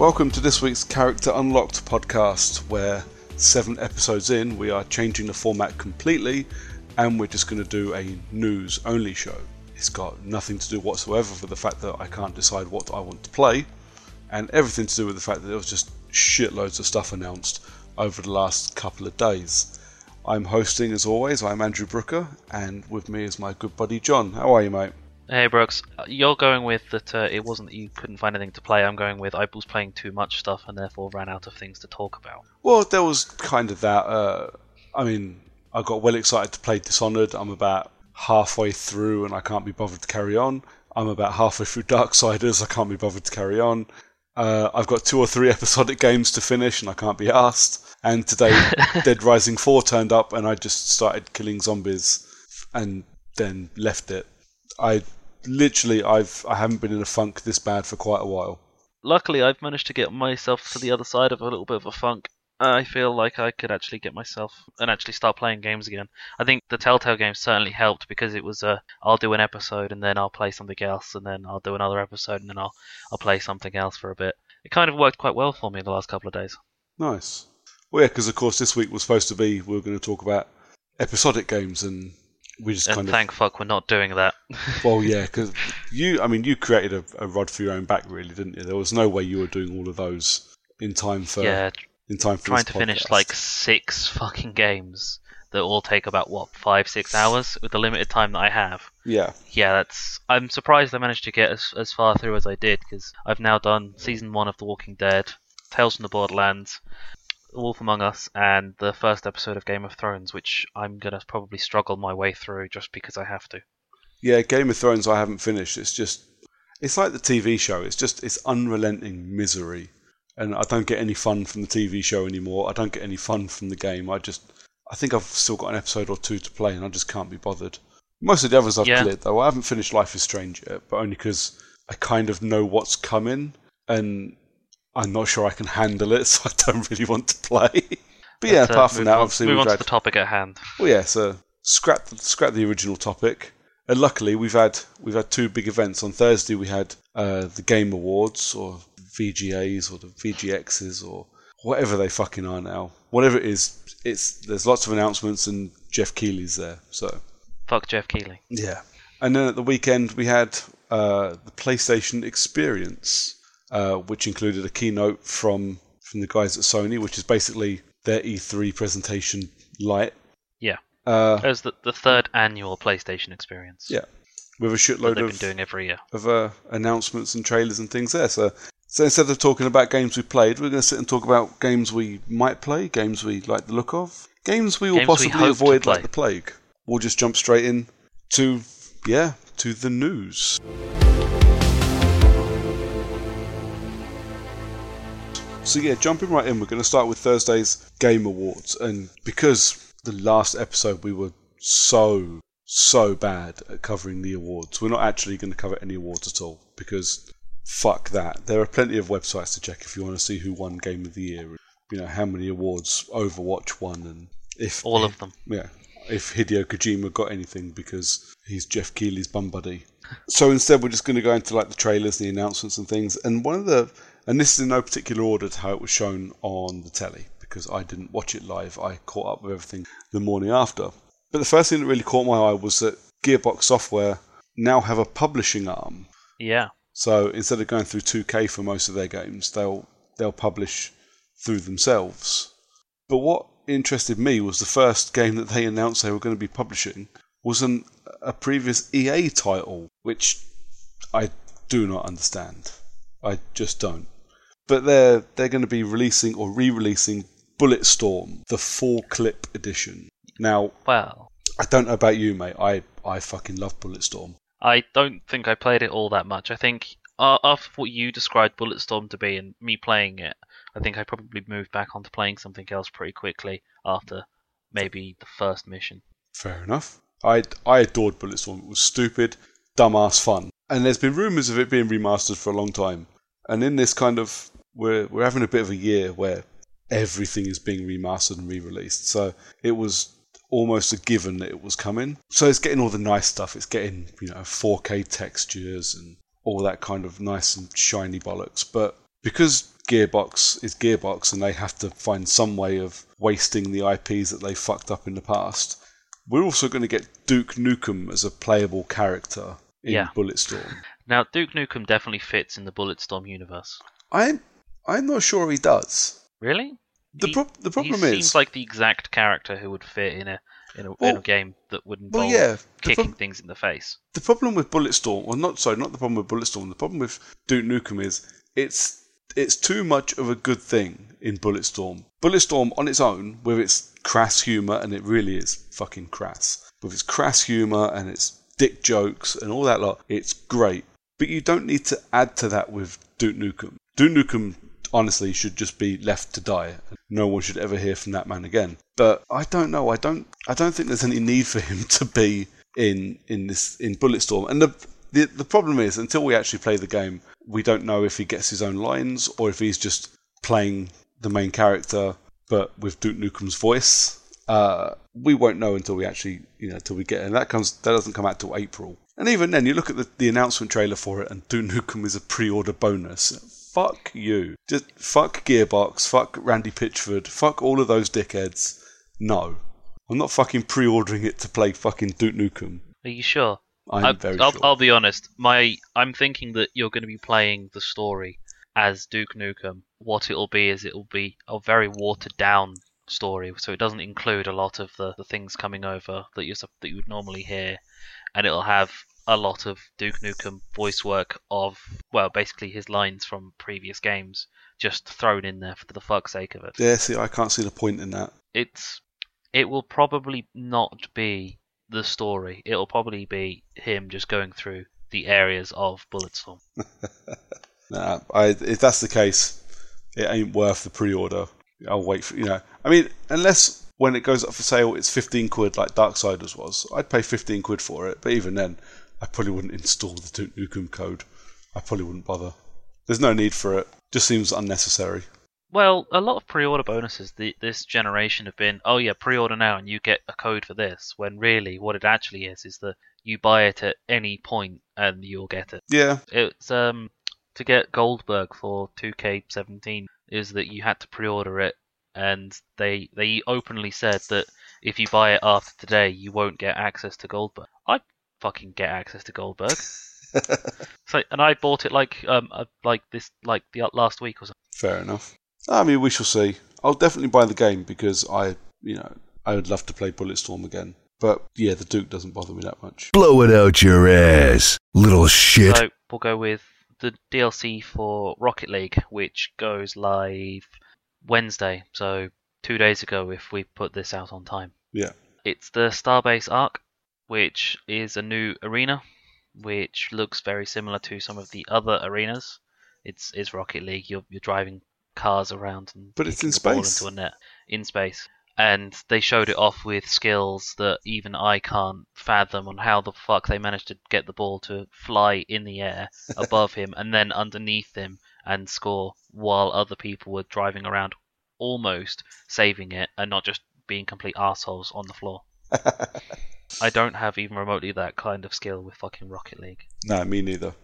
Welcome to this week's Character Unlocked podcast, where seven episodes in, we are changing the format completely and we're just going to do a news only show. It's got nothing to do whatsoever with the fact that I can't decide what I want to play, and everything to do with the fact that there was just shitloads of stuff announced over the last couple of days. I'm hosting as always, I'm Andrew Brooker, and with me is my good buddy John. How are you, mate? Hey Brooks, you're going with that uh, it wasn't that you couldn't find anything to play. I'm going with I was playing too much stuff and therefore ran out of things to talk about. Well, there was kind of that. Uh, I mean, I got well excited to play Dishonored. I'm about halfway through and I can't be bothered to carry on. I'm about halfway through Darksiders. I can't be bothered to carry on. Uh, I've got two or three episodic games to finish and I can't be asked. And today, Dead Rising 4 turned up and I just started killing zombies and then left it. I literally I've I haven't been in a funk this bad for quite a while. Luckily, I've managed to get myself to the other side of a little bit of a funk. I feel like I could actually get myself and actually start playing games again. I think the Telltale game certainly helped because it was a I'll do an episode and then I'll play something else and then I'll do another episode and then I'll I'll play something else for a bit. It kind of worked quite well for me the last couple of days. Nice. Well, yeah, because of course this week was supposed to be we were going to talk about episodic games and we just and kind thank of fuck we're not doing that. well, yeah, because you, I mean, you created a, a rod for your own back, really, didn't you? There was no way you were doing all of those in time for yeah, in time for trying to finish like six fucking games that all take about what five six hours with the limited time that I have. yeah, Yeah, that's. I'm surprised I managed to get as as far through as I did because I've now done season one of The Walking Dead, Tales from the Borderlands, Wolf Among Us, and the first episode of Game of Thrones, which I'm gonna probably struggle my way through just because I have to. yeah. Game of Thrones, I haven't finished. It's just, it's like the TV show. It's just, it's unrelenting misery, and I don't get any fun from the TV show anymore. I don't get any fun from the game. I just, I think I've still got an episode or two to play, and I just can't be bothered. Most of the others I've Yeah. cleared though. I haven't finished Life is Strange yet, but only because I kind of know what's coming, and I'm not sure I can handle it, so I don't really want to play. but yeah, Let's, uh, apart from that, on- obviously move we've on had to the topic at hand. well, yeah, so scrap scrap the original topic. And luckily, we've had we've had two big events. On Thursday, we had uh, the Game Awards or VGAs or the VGXs or whatever they fucking are now. Whatever it is, it's there's lots of announcements and Geoff Keighley's there. So Fuck Geoff Keighley. yeah. And then at the weekend, we had uh, the PlayStation Experience, uh, which included a keynote from from the guys at Sony, which is basically their E3 presentation light. Yeah, Uh, as the the third annual PlayStation experience. Yeah, with a shitload they've of, been doing every year. of uh, announcements and trailers and things there. So, so instead of talking about games we played, we're going to sit and talk about games we might play, games we like the look of, games we will Games possibly to avoid like the plague. We'll just jump straight in to yeah to the news. So yeah, jumping right in, we're going to start with Thursday's Game Awards, and because the last episode we were so so bad at covering the awards, we're not actually going to cover any awards at all because fuck that. There are plenty of websites to check if you want to see who won Game of the Year, you know how many awards Overwatch won, and if All of them. yeah, if Hideo Kojima got anything because he's Geoff Keighley's bum buddy. So instead, we're just going to go into like the trailers, the announcements, and things. And one of the, and this is in no particular order to how it was shown on the telly because I didn't watch it live. I caught up with everything the morning after. But the first thing that really caught my eye was that Gearbox Software now have a publishing arm. Yeah. So instead of going through 2K for most of their games, they'll they'll publish through themselves. But what interested me was the first game that they announced they were going to be publishing was an, a previous EA title, which I do not understand. I just don't. But they're they're going to be releasing or re-releasing Bulletstorm, the four-clip edition. Now, Well, I don't know about you, mate. I I fucking love Bulletstorm. I don't think I played it all that much. I think uh, after what you described Bulletstorm to be and me playing it, I think I probably moved back onto playing something else pretty quickly after maybe the first mission. Fair enough. I I adored Bulletstorm. It was stupid, dumbass fun. And there's been rumours of it being remastered for a long time. And in this kind of we're we're having a bit of a year where everything is being remastered and re-released. So it was almost a given that it was coming. So it's getting all the nice stuff. It's getting you know 4K textures and all that kind of nice and shiny bollocks. But because Gearbox is Gearbox and they have to find some way of wasting the IPs that they fucked up in the past, we're also going to get Duke Nukem as a playable character in Yeah. Bulletstorm. Now, Duke Nukem definitely fits in the Bulletstorm universe. I'm I'm not sure he does. Really? The He- prob- the problem he is seems like the exact character who would fit in a in a, in a game that would well, yeah, kicking prob- things in the face. the problem with Bulletstorm, well, not sorry, not the problem with Bulletstorm. The problem with Duke Nukem is it's it's too much of a good thing in Bulletstorm. Bulletstorm on its own, with its crass humor, and it really is fucking crass, with its crass humor and its dick jokes and all that lot, it's great. But you don't need to add to that with Duke Nukem. Duke Nukem honestly should just be left to die. No one should ever hear from that man again. But I don't know. I don't. I don't think there's any need for him to be in in this in Bulletstorm. And the the the problem is until we actually play the game, we don't know if he gets his own lines or if he's just playing the main character but with Duke Nukem's voice. Uh, we won't know until we actually, you know, until we get it. And that comes that doesn't come out till April. And even then, you look at the, the announcement trailer for it, and Duke Nukem is a pre-order bonus. Fuck you. Just fuck Gearbox. Fuck Randy Pitchford. Fuck all of those dickheads. No, I'm not fucking pre-ordering it to play fucking Duke Nukem. Are you sure? I'm I- very I'll, sure. I'll be honest. My I'm thinking that you're going to be playing the story as Duke Nukem. What it'll be is it'll be a very watered down story, so it doesn't include a lot of the, the things coming over that you that you would normally hear, and it'll have a lot of Duke Nukem voice work of well, basically his lines from previous games just thrown in there for the fuck's sake of it. Yeah, see, I can't see the point in that. It's it will probably not be the story. It'll probably be him just going through the areas of Bulletstorm. Nah, I, if that's the case, it ain't worth the pre-order. I'll wait for you know. I mean, unless when it goes up for sale, it's fifteen quid like Darksiders was. I'd pay fifteen quid for it, but even then, I probably wouldn't install the Duke Nukem code. I probably wouldn't bother. There's no need for it. Just seems unnecessary. Well, a lot of pre-order bonuses the, this generation have been, oh yeah, pre-order now and you get a code for this. When really, what it actually is is that you buy it at any point and you'll get it. Yeah, It's um to get Goldberg for 2K17 is that you had to pre-order it, and they they openly said that if you buy it after today, you won't get access to Goldberg. I fucking get access to Goldberg. so, and I bought it like um uh, like this like the last week or something. fair enough. I mean, we shall see. I'll definitely buy the game because I, you know, I would love to play Bulletstorm again. But yeah, the Duke doesn't bother me that much. Blow it out your ass, little shit. So we'll go with the DLC for Rocket League, which goes live Wednesday. So two days ago, if we put this out on time. Yeah. It's the Starbase Arc, which is a new arena, which looks very similar to some of the other arenas. It's it's Rocket League. You're you're driving cars around and But it's in space. into a net in space. And they showed it off with skills that even I can't fathom on how the fuck they managed to get the ball to fly in the air above him and then underneath him and score while other people were driving around almost saving it and not just being complete assholes on the floor. I don't have even remotely that kind of skill with fucking Rocket League. no, me neither.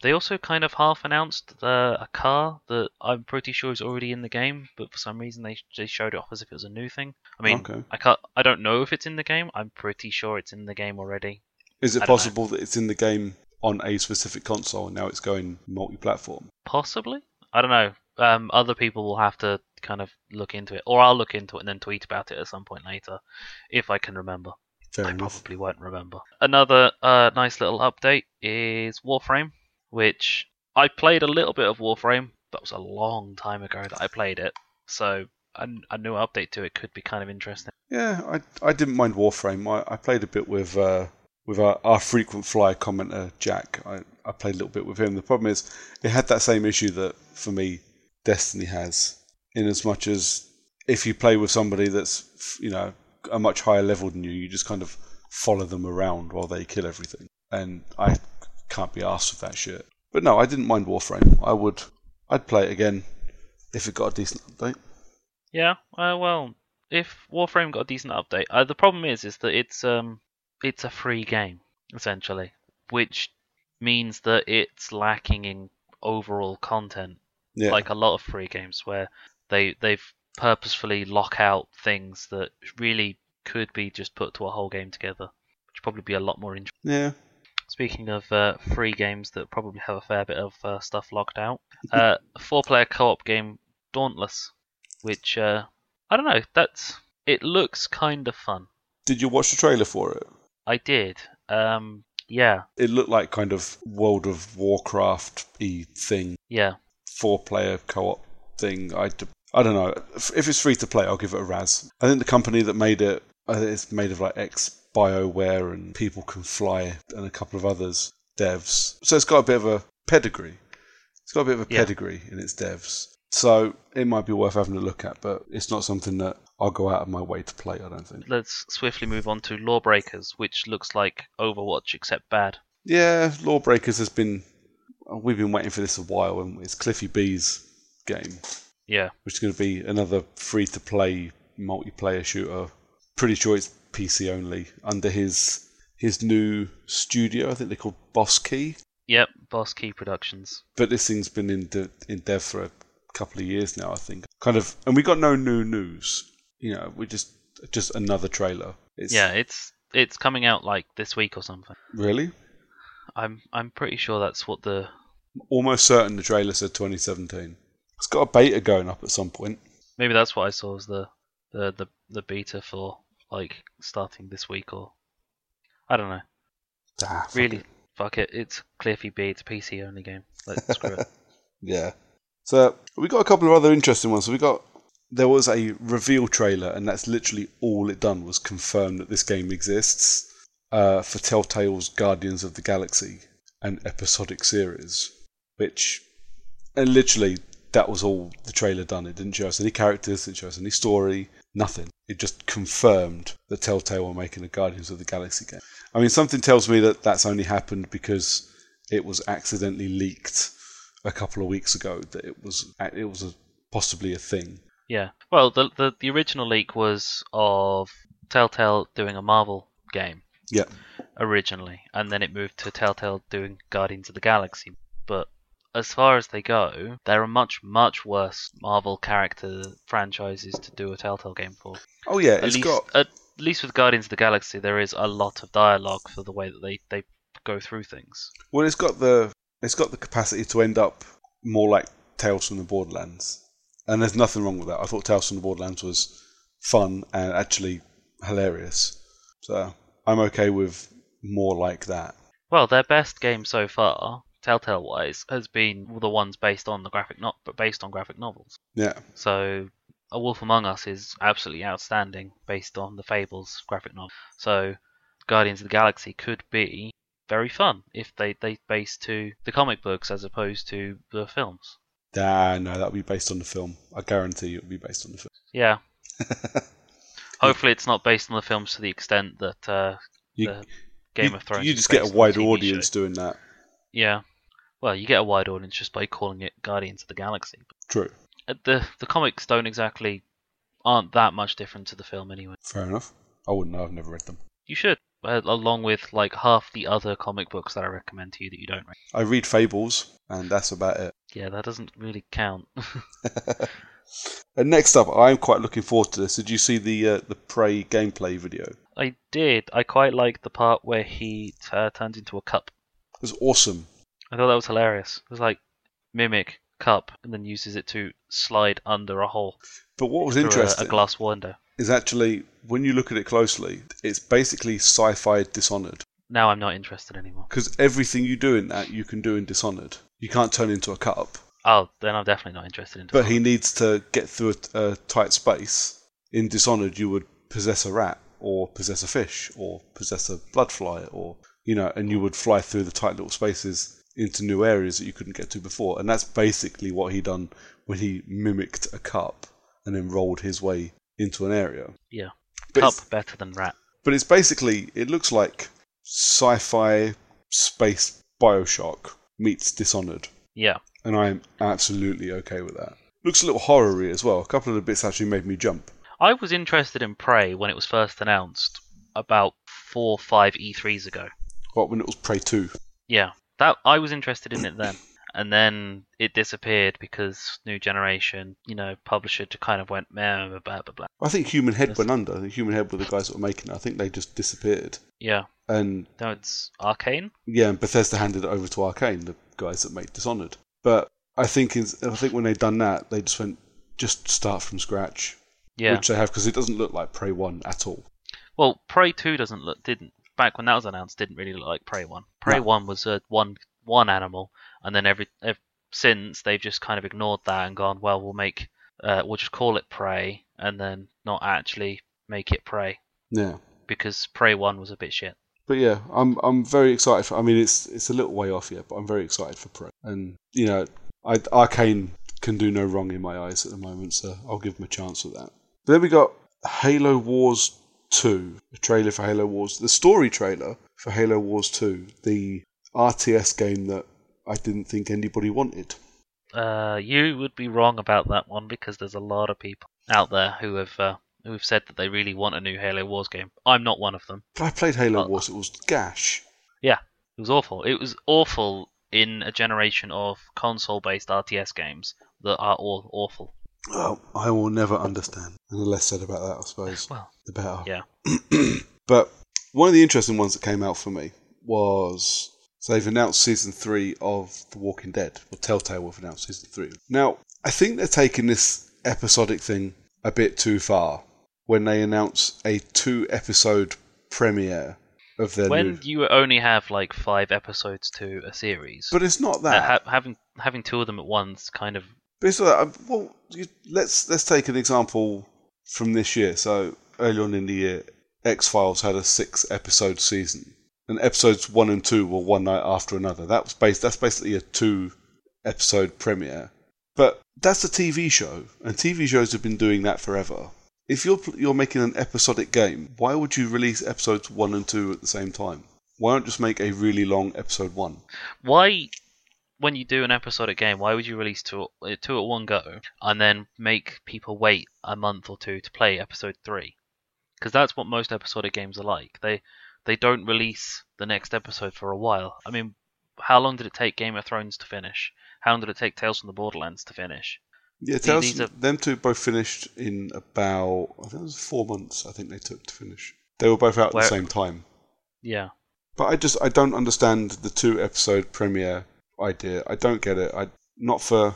They also kind of half announced uh, a car that I'm pretty sure is already in the game, but for some reason they they showed it off as if it was a new thing. I mean, Okay. I can't, I don't know if it's in the game. I'm pretty sure it's in the game already. Is it don't know. possible that it's in the game on a specific console and now it's going multi-platform? Possibly. I don't know. Um, other people will have to kind of look into it, or I'll look into it and then tweet about it at some point later, if I can remember. Fair I enough. probably won't remember. Another uh, nice little update is Warframe, which I played a little bit of Warframe, but it was a long time ago that I played it, so a, a new update to it could be kind of interesting. Yeah, I, I didn't mind Warframe. I, I played a bit with uh, with our, our frequent flyer commenter Jack. I, I played a little bit with him. The problem is it had that same issue that for me Destiny has, in as much as if you play with somebody that's you know a much higher level than you, you just kind of follow them around while they kill everything, and I can't be asked with that shit. But no, I didn't mind Warframe. I would I'd play it again if it got a decent update. Yeah, uh, well, if Warframe got a decent update, uh, the problem is is that it's um it's a free game essentially, which means that it's lacking in overall content, Yeah. like a lot of free games where they they've purposefully lock out things that really could be just put to a whole game together, which would probably be a lot more interesting. yeah. Speaking of uh, free games that probably have a fair bit of uh, stuff locked out, uh, a four-player co-op game Dauntless, which uh, I don't know. That's it looks kind of fun. Did you watch the trailer for it? I did. Um, yeah, It looked like kind of World of Warcraft y thing, yeah, four player co op thing. I, I don't know. If it's free to play, I'll give it a Raz. I think the company that made it, uh, it's made of like ex BioWare and People Can Fly and a couple of others devs. So it's got a bit of a pedigree. It's got a bit of a Yeah. pedigree in its devs. So it might be worth having a look at, but it's not something that I'll go out of my way to play, I don't think. let's swiftly move on to Lawbreakers, which looks like Overwatch except bad. Yeah, Lawbreakers has been. We've been waiting for this a while, and it's Cliffy B's game, Yeah, which is going to be another free to play multiplayer shooter. Pretty sure it's PC only under his his new studio. I think they're called Boss Key. yep, Boss Key Productions. But this thing's been in de- in dev for a couple of years now, I think. Kind of, and we got no new news. You know, we just just another trailer. It's, Yeah, it's it's coming out like this week or something. really I'm I'm pretty sure that's what the almost certain the trailer said 2017. It's got a beta going up at some point. maybe that's what I saw as the the the, the beta for like starting this week or I don't know. Ah, fuck Really, it. fuck it. It's Cliffy B. It's a PC only game. Let's screw it. Yeah. So we got a couple of other interesting ones. So we got there was a reveal trailer, and that's literally all it done was confirm that this game exists uh, for Telltale's Guardians of the Galaxy, an episodic series. Which, and literally, that was all the trailer done. It didn't show us any characters, didn't show us any story, nothing. It just confirmed that Telltale were making a Guardians of the Galaxy game. I mean, something tells me that that's only happened because it was accidentally leaked a couple of weeks ago that it was it was a, possibly a thing. Yeah. Well, the, the the original leak was of Telltale doing a Marvel game Yeah, originally, and then it moved to Telltale doing Guardians of the Galaxy. But as far as they go, there are much much worse Marvel character franchises to do a Telltale game for. Oh yeah, At it's least, got at least with Guardians of the Galaxy, there is a lot of dialogue for the way that they they go through things. well, it's got the it's got the capacity to end up more like Tales from the Borderlands, and there's nothing wrong with that. I thought Tales from the Borderlands was fun and actually hilarious, so I'm okay with more like that. Well, their best game so far, Telltale wise, has been the ones based on the graphic not but based on graphic novels. Yeah, So, A Wolf Among Us is absolutely outstanding based on the Fables graphic novel. So, Guardians of the Galaxy could be very fun if they they base to the comic books as opposed to the films. ah, no, that'll be based on the film. I guarantee it'll be based on the film. Yeah. Hopefully, it's not based on the films to the extent that uh, You, the Game you, of Thrones. you just get a wider TV audience show. doing that. Yeah. Well, you get a wide audience just by calling it Guardians of the Galaxy. True, Uh, the the comics don't exactly aren't that much different to the film anyway. fair enough. I wouldn't know. I've never read them. You should, uh, along with like half the other comic books that I recommend to you that you don't read. I read Fables, and that's about it. Yeah, that doesn't really count. And next up, I'm quite looking forward to this. Did you see the uh, the Prey gameplay video? I did. I quite liked the part where he uh, turns into a cup. It was awesome. I thought that was hilarious. It was like mimic cup and then uses it to slide under a hole But what was through a- interesting a, glass window. is actually when you look at it closely, it's basically sci-fi Dishonored. Now I'm not interested anymore. Because everything you do in that, you can do in Dishonored. You can't turn into a cup. Oh, then I'm definitely not interested in. But he needs to get through a, a tight space. In Dishonored, you would possess a rat, or possess a fish, or possess a blood fly, or you know, and you would fly through the tight little spaces into new areas that you couldn't get to before. And that's basically what he done when he mimicked a cup and then rolled his way into an area. yeah, But cup better than rat. but it's basically it looks like sci-fi space Bioshock meets Dishonored Yeah, and I'm absolutely okay with that. Looks a little horror-y as well. A couple of the bits actually made me jump. I was interested in Prey when it was first announced about four, or five E3s ago. What when it was Prey 2? Yeah, that I was interested in it then, and then it disappeared because new generation, you know, publisher to kind of went meh, blah blah blah. blah. I think Human Head went under. I think Human Head were the guys that were making it. I think they just disappeared. Yeah, And no, it's Arcane. yeah, and Bethesda handed it over to Arcane, the guys that make Dishonored. But I think in, I think when they'd done that, they just went just start from scratch, Yeah. which they have because it doesn't look like Prey 1 at all. Well, Prey Two doesn't look didn't back when that was announced didn't really look like Prey One. Prey No. One was a one one animal, and then every, ev since they've just kind of ignored that and gone, well, we'll make uh, we'll just call it Prey, and then not actually make it Prey Yeah. because Prey One was a bit shit. But yeah, I'm I'm very excited for. I mean, it's it's a little way off yet, but I'm very excited for Prey. And you know, I, Arcane can do no wrong in my eyes at the moment, so I'll give them a chance at that. But then we got Halo Wars Two, the trailer for Halo Wars, the story trailer for Halo Wars Two, the RTS game that I didn't think anybody wanted. Uh, you would be wrong about that one because there's a lot of people out there who have uh, who have said that they really want a new Halo Wars game. I'm not one of them. But I played Halo. Wars; it was gash. Yeah, it was awful. It was awful in a generation of console-based RTS games that are all awful. Well, I will never understand. And the less said about that, I suppose, Well, the better. yeah. but one of the interesting ones that came out for me was so they've announced season three of The Walking Dead, or Telltale have announced season three. Now, I think they're taking this episodic thing a bit too far when they announce a two episode premiere of their when new. you only have like five episodes to a series, But it's not uh, that. ha- having having two of them at once kind of Not uh, Well, you, let's let's take an example from this year. So early on in the year, X Files had a six episode season, and episodes one and two were one night after another. That was based. That's basically a two episode premiere. But that's a TV show, and TV shows have been doing that forever. If you're you're making an episodic game, why would you release episodes one and two at the same time? Why not just make a really long episode one? why when you do an episodic game, why would you release two uh, two at one go and then make people wait a month or two to play episode three? Because that's what most episodic games are like. They they don't release the next episode for a while. I mean, how long did it take Game of Thrones to finish? How long did it take Tales from the Borderlands to finish? Yeah, Tales, are- them two both finished in about I think it was four months. I think they took to finish. They were both out at Where- the same time. Yeah, But I just I don't understand the two episode premiere idea. I don't get it. I not for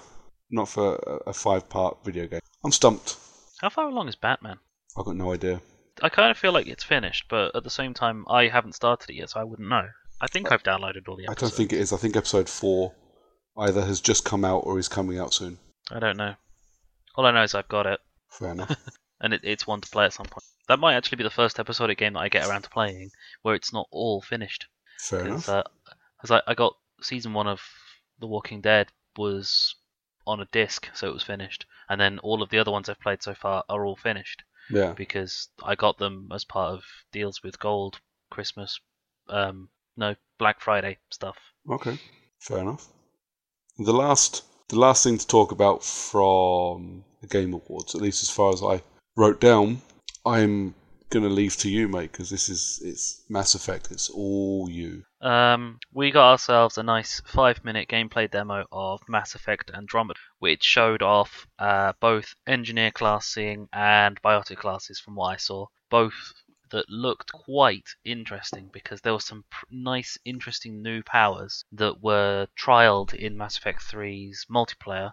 not for a, a five part video game. I'm stumped. how far along is Batman? I've got no idea. I kind of feel like it's finished, but at the same time, I haven't started it yet, so I wouldn't know. I think I've downloaded all the I don't think it is. I think episode four either has just come out or is coming out soon. I don't know. All I know is I've got it. Fair enough. and it, it's one to play at some point. That might actually be the first episodic game that I get around to playing where it's not all finished. Fair Because uh, I, I got season one of The Walking Dead was on a disc, so it was finished, and then all of the other ones I've played so far are all finished Yeah. because I got them as part of deals with Gold, Christmas, um, no Black Friday stuff. Okay, fair enough. The last, the last thing to talk about from the Game Awards, at least as far as I wrote down, I'm gonna leave to you, mate, because this is it's Mass Effect. It's all you. Um, we got ourselves a nice five-minute gameplay demo of Mass Effect Andromeda, which showed off uh, both engineer classing and biotic classes. From what I saw, both that looked quite interesting because there were some pr- nice, interesting new powers that were trialed in Mass Effect 3's multiplayer,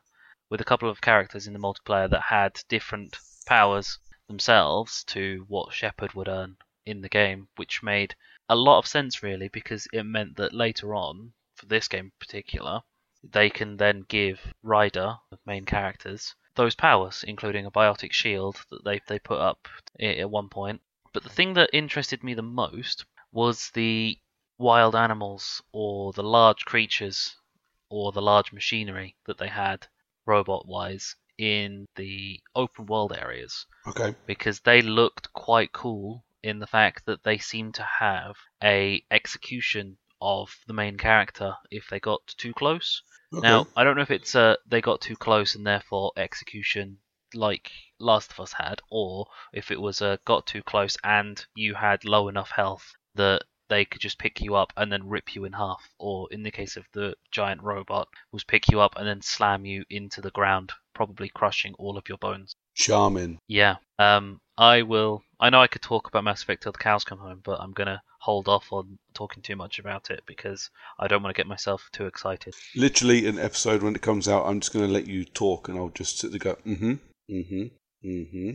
with a couple of characters in the multiplayer that had different powers themselves to what Shepard would earn in the game, which made a lot of sense really because it meant that later on, for this game in particular, they can then give Ryder, the main characters, those powers, including a biotic shield that they they put up at one point. But the thing that interested me the most was the wild animals or the large creatures or the large machinery that they had robot wise in the open world areas Okay. because they looked quite cool in the fact that they seemed to have a execution of the main character if they got too close. okay. Now, I don't know if it's uh, they got too close and therefore execution like Last of Us had, or if it was uh, got too close and you had low enough health that they could just pick you up and then rip you in half, or in the case of the giant robot, was pick you up and then slam you into the ground, probably crushing all of your bones. Charming. Yeah. Um, I will. I know I could talk about Mass Effect till the cows come home, but I'm gonna hold off on talking too much about it because I don't want to get myself too excited. Literally, an episode when it comes out, I'm just going to let you talk, and I'll just sit there, go, mm-hmm, mm-hmm, mm-hmm,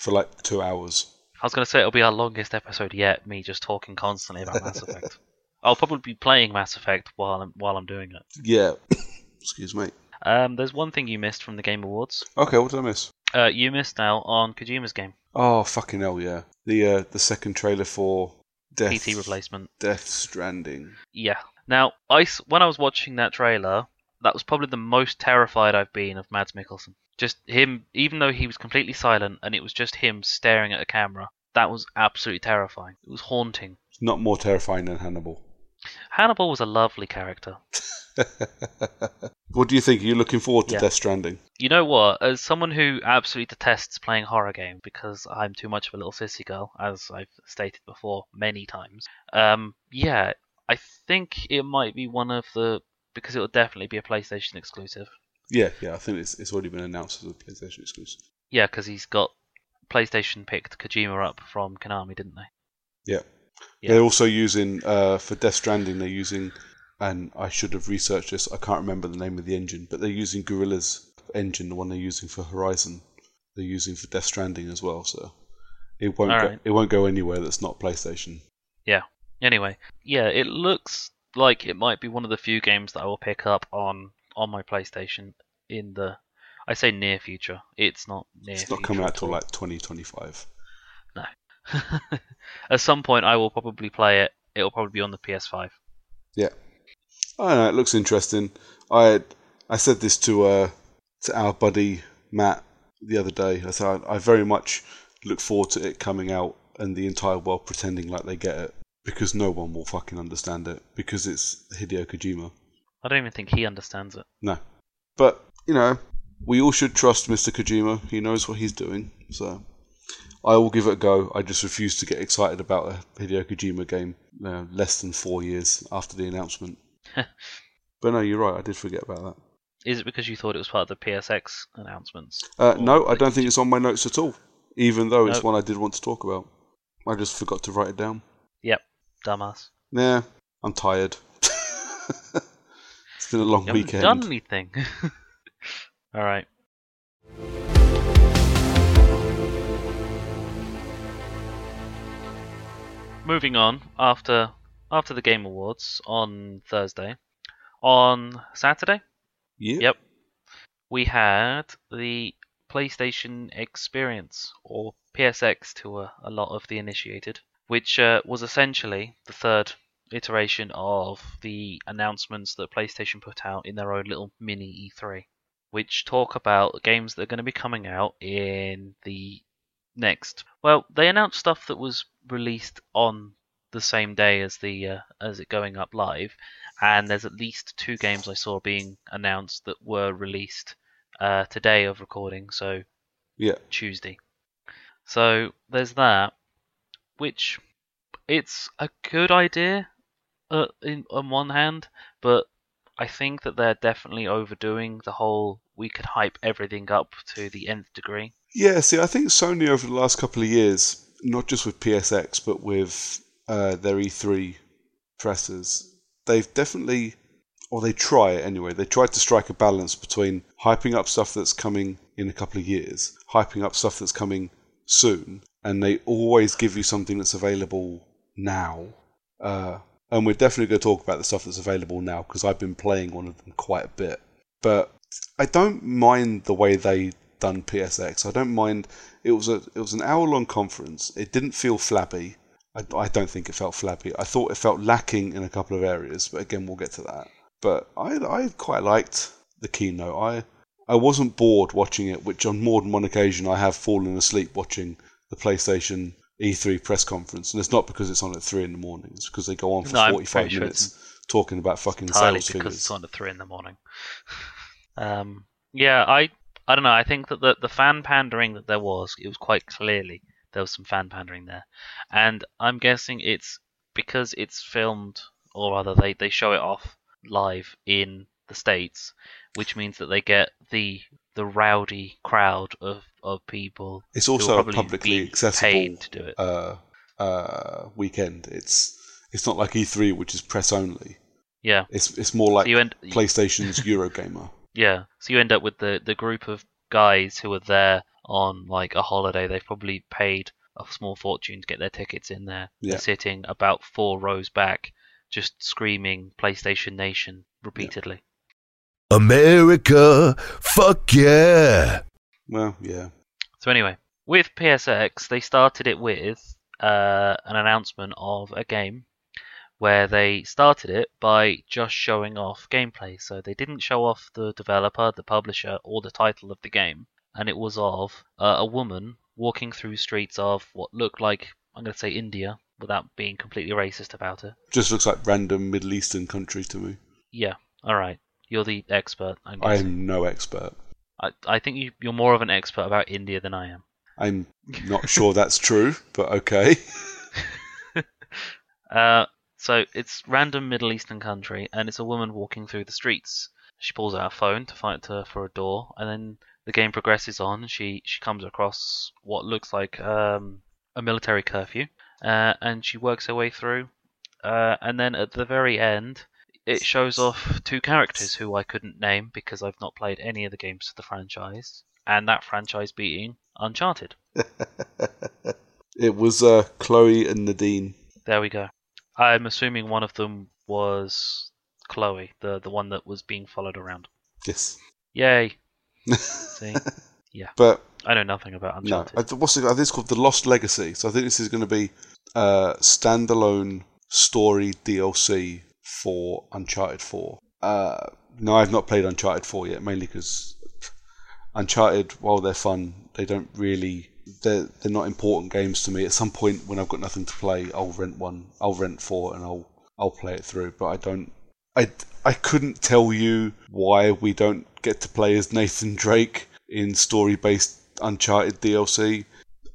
for like two hours. I was gonna say it'll be our longest episode yet. Me just talking constantly about Mass Effect. I'll probably be playing Mass Effect while I'm while I'm doing it. Yeah. Excuse me. Um, there's one thing you missed from the Game Awards. Okay, what did I miss? Uh, you missed out on Kojima's game, Oh fucking hell, yeah. The uh, the second trailer for Death PT replacement. Death Stranding. Yeah. Now, I when I was watching that trailer, that was probably the most terrified I've been of Mads Mikkelsen. Just him, even though he was completely silent and it was just him staring at a camera. That was absolutely terrifying. It was haunting. Not more terrifying than Hannibal. Hannibal was a lovely character. what do you think? Are you looking forward to Yeah. Death Stranding? You know what? As someone who absolutely detests playing horror games because I'm too much of a little sissy girl, as I've stated before many times, um, yeah, I think it might be one of the because it will definitely be a PlayStation exclusive. Yeah, yeah. I think it's it's already been announced as a PlayStation exclusive. Yeah, because he's got PlayStation picked Kojima up from Konami, didn't they? Yeah. Yeah. They're also using uh, for Death Stranding. They're using, and I should have researched this. I can't remember the name of the engine, but they're using Guerrilla's engine, the one they're using for Horizon. They're using for Death Stranding as well. So it won't go, Alright. it won't go anywhere that's not PlayStation. Yeah. Anyway, yeah, it looks like it might be one of the few games that I will pick up on on my PlayStation in the I say near future. It's not near. It's not coming out till like 2025. At some point, I will probably play it. It'll probably be on the PS5. Yeah. I don't know. It looks interesting. I I said this to uh to our buddy Matt the other day. I said I, I very much look forward to it coming out and the entire world pretending like they get it because no one will fucking understand it because it's Hideo Kojima. I don't even think he understands it. No. But you know, we all should trust Mr. Kojima. He knows what he's doing. So I will give it a go. I just refuse to get excited about a Hideo Kojima game uh, less than four years after the announcement. but no, you're right. I did forget about that. Is it because you thought it was part of the PSX announcements? Uh, no, I don't think it's on my notes at all. Even though it's Nope. one I did want to talk about, I just forgot to write it down. Yep, dumbass. Nah, I'm tired. it's been a long weekend. You haven't weekend. done anything. All right. Moving on after after the Game Awards on Thursday, on Saturday, Yeah. Yep. we had the PlayStation Experience, or PSX to a, a lot of the initiated, which uh, was essentially the third iteration of the announcements that PlayStation put out in their own little mini E3, which talk about games that are going to be coming out in the next. Well, they announced stuff that was released on the same day as the uh, as it going up live, and there's at least two games I saw being announced that were released uh, today of recording, so Yeah. Tuesday. So there's that, which it's a good idea uh, in, on one hand, but I think that they're definitely overdoing the whole we could hype everything up to the nth degree. Yeah, see, I think Sony over the last couple of years not just with PSX, but with uh, their E3 presses. They've definitely, or they try anyway, they try to strike a balance between hyping up stuff that's coming in a couple of years, hyping up stuff that's coming soon, and they always give you something that's available now. Uh, and we're definitely going to talk about the stuff that's available now because I've been playing one of them quite a bit. But I don't mind the way they done PSX. I don't mind. It was a it was an hour long conference. It didn't feel flabby. I, I don't think it felt flabby. I thought it felt lacking in a couple of areas, but again, we'll get to that. But I I quite liked the keynote. I I wasn't bored watching it, which on more than one occasion I have fallen asleep watching the PlayStation E3 press conference, and it's not because it's on at three in the morning. It's because they go on for No, forty five pretty sure minutes talking about fucking sales because figures. it's on at three in the morning. um, yeah, I I don't know. I think that the the fan pandering that there was, it was quite clearly there was some fan pandering there, and I'm guessing it's because it's filmed, or rather they they show it off live in the states, which means that they get the the rowdy crowd of of people. It's also a publicly accessible paid to do it. uh, uh, weekend. It's it's not like E3, which is press only. yeah, It's it's more like so end PlayStation's Eurogamer. Yeah, so you end up with the the group of guys who are there on like a holiday. They've probably paid a small fortune to get their tickets in there. Yeah. They're sitting about four rows back, just screaming PlayStation Nation repeatedly. America, fuck yeah. Well, yeah, So anyway, with PSX, they started it with uh, an announcement of a game where they started it by just showing off gameplay. So they didn't show off the developer, the publisher, or the title of the game, and it was of uh, a woman walking through streets of what looked like I'm going to say India without being completely racist about it. just looks like random Middle Eastern country to me. Yeah, all right. You're the expert. I'm I am no expert. I, I think you, you're more of an expert about India than I am. I'm not sure that's true, but okay. Uh, so it's random Middle Eastern country, and it's a woman walking through the streets. She pulls out a phone to find her for a door, and then the game progresses on. She she comes across what looks like um, a military curfew, uh, and she works her way through. Uh, and then at the very end, it shows off two characters who I couldn't name because I've not played any of the games of the franchise, and that franchise being Uncharted. it was uh, Chloe and Nadine. There we go. I'm assuming one of them was Chloe, the the one that was being followed around. Yes. Yay! See, But I know nothing about no, Uncharted. I what's it, I think it's called The Lost Legacy. So I think this is going to be a standalone story DLC for Uncharted 4. Uh, no, I've not played Uncharted 4 yet, mainly because Uncharted, while they're fun, they don't really. They're, they're not important games to me. At some point, when I've got nothing to play, I'll rent one. I'll rent four, and I'll I'll play it through. But I don't. I I couldn't tell you why we don't get to play as Nathan Drake in story-based Uncharted DLC.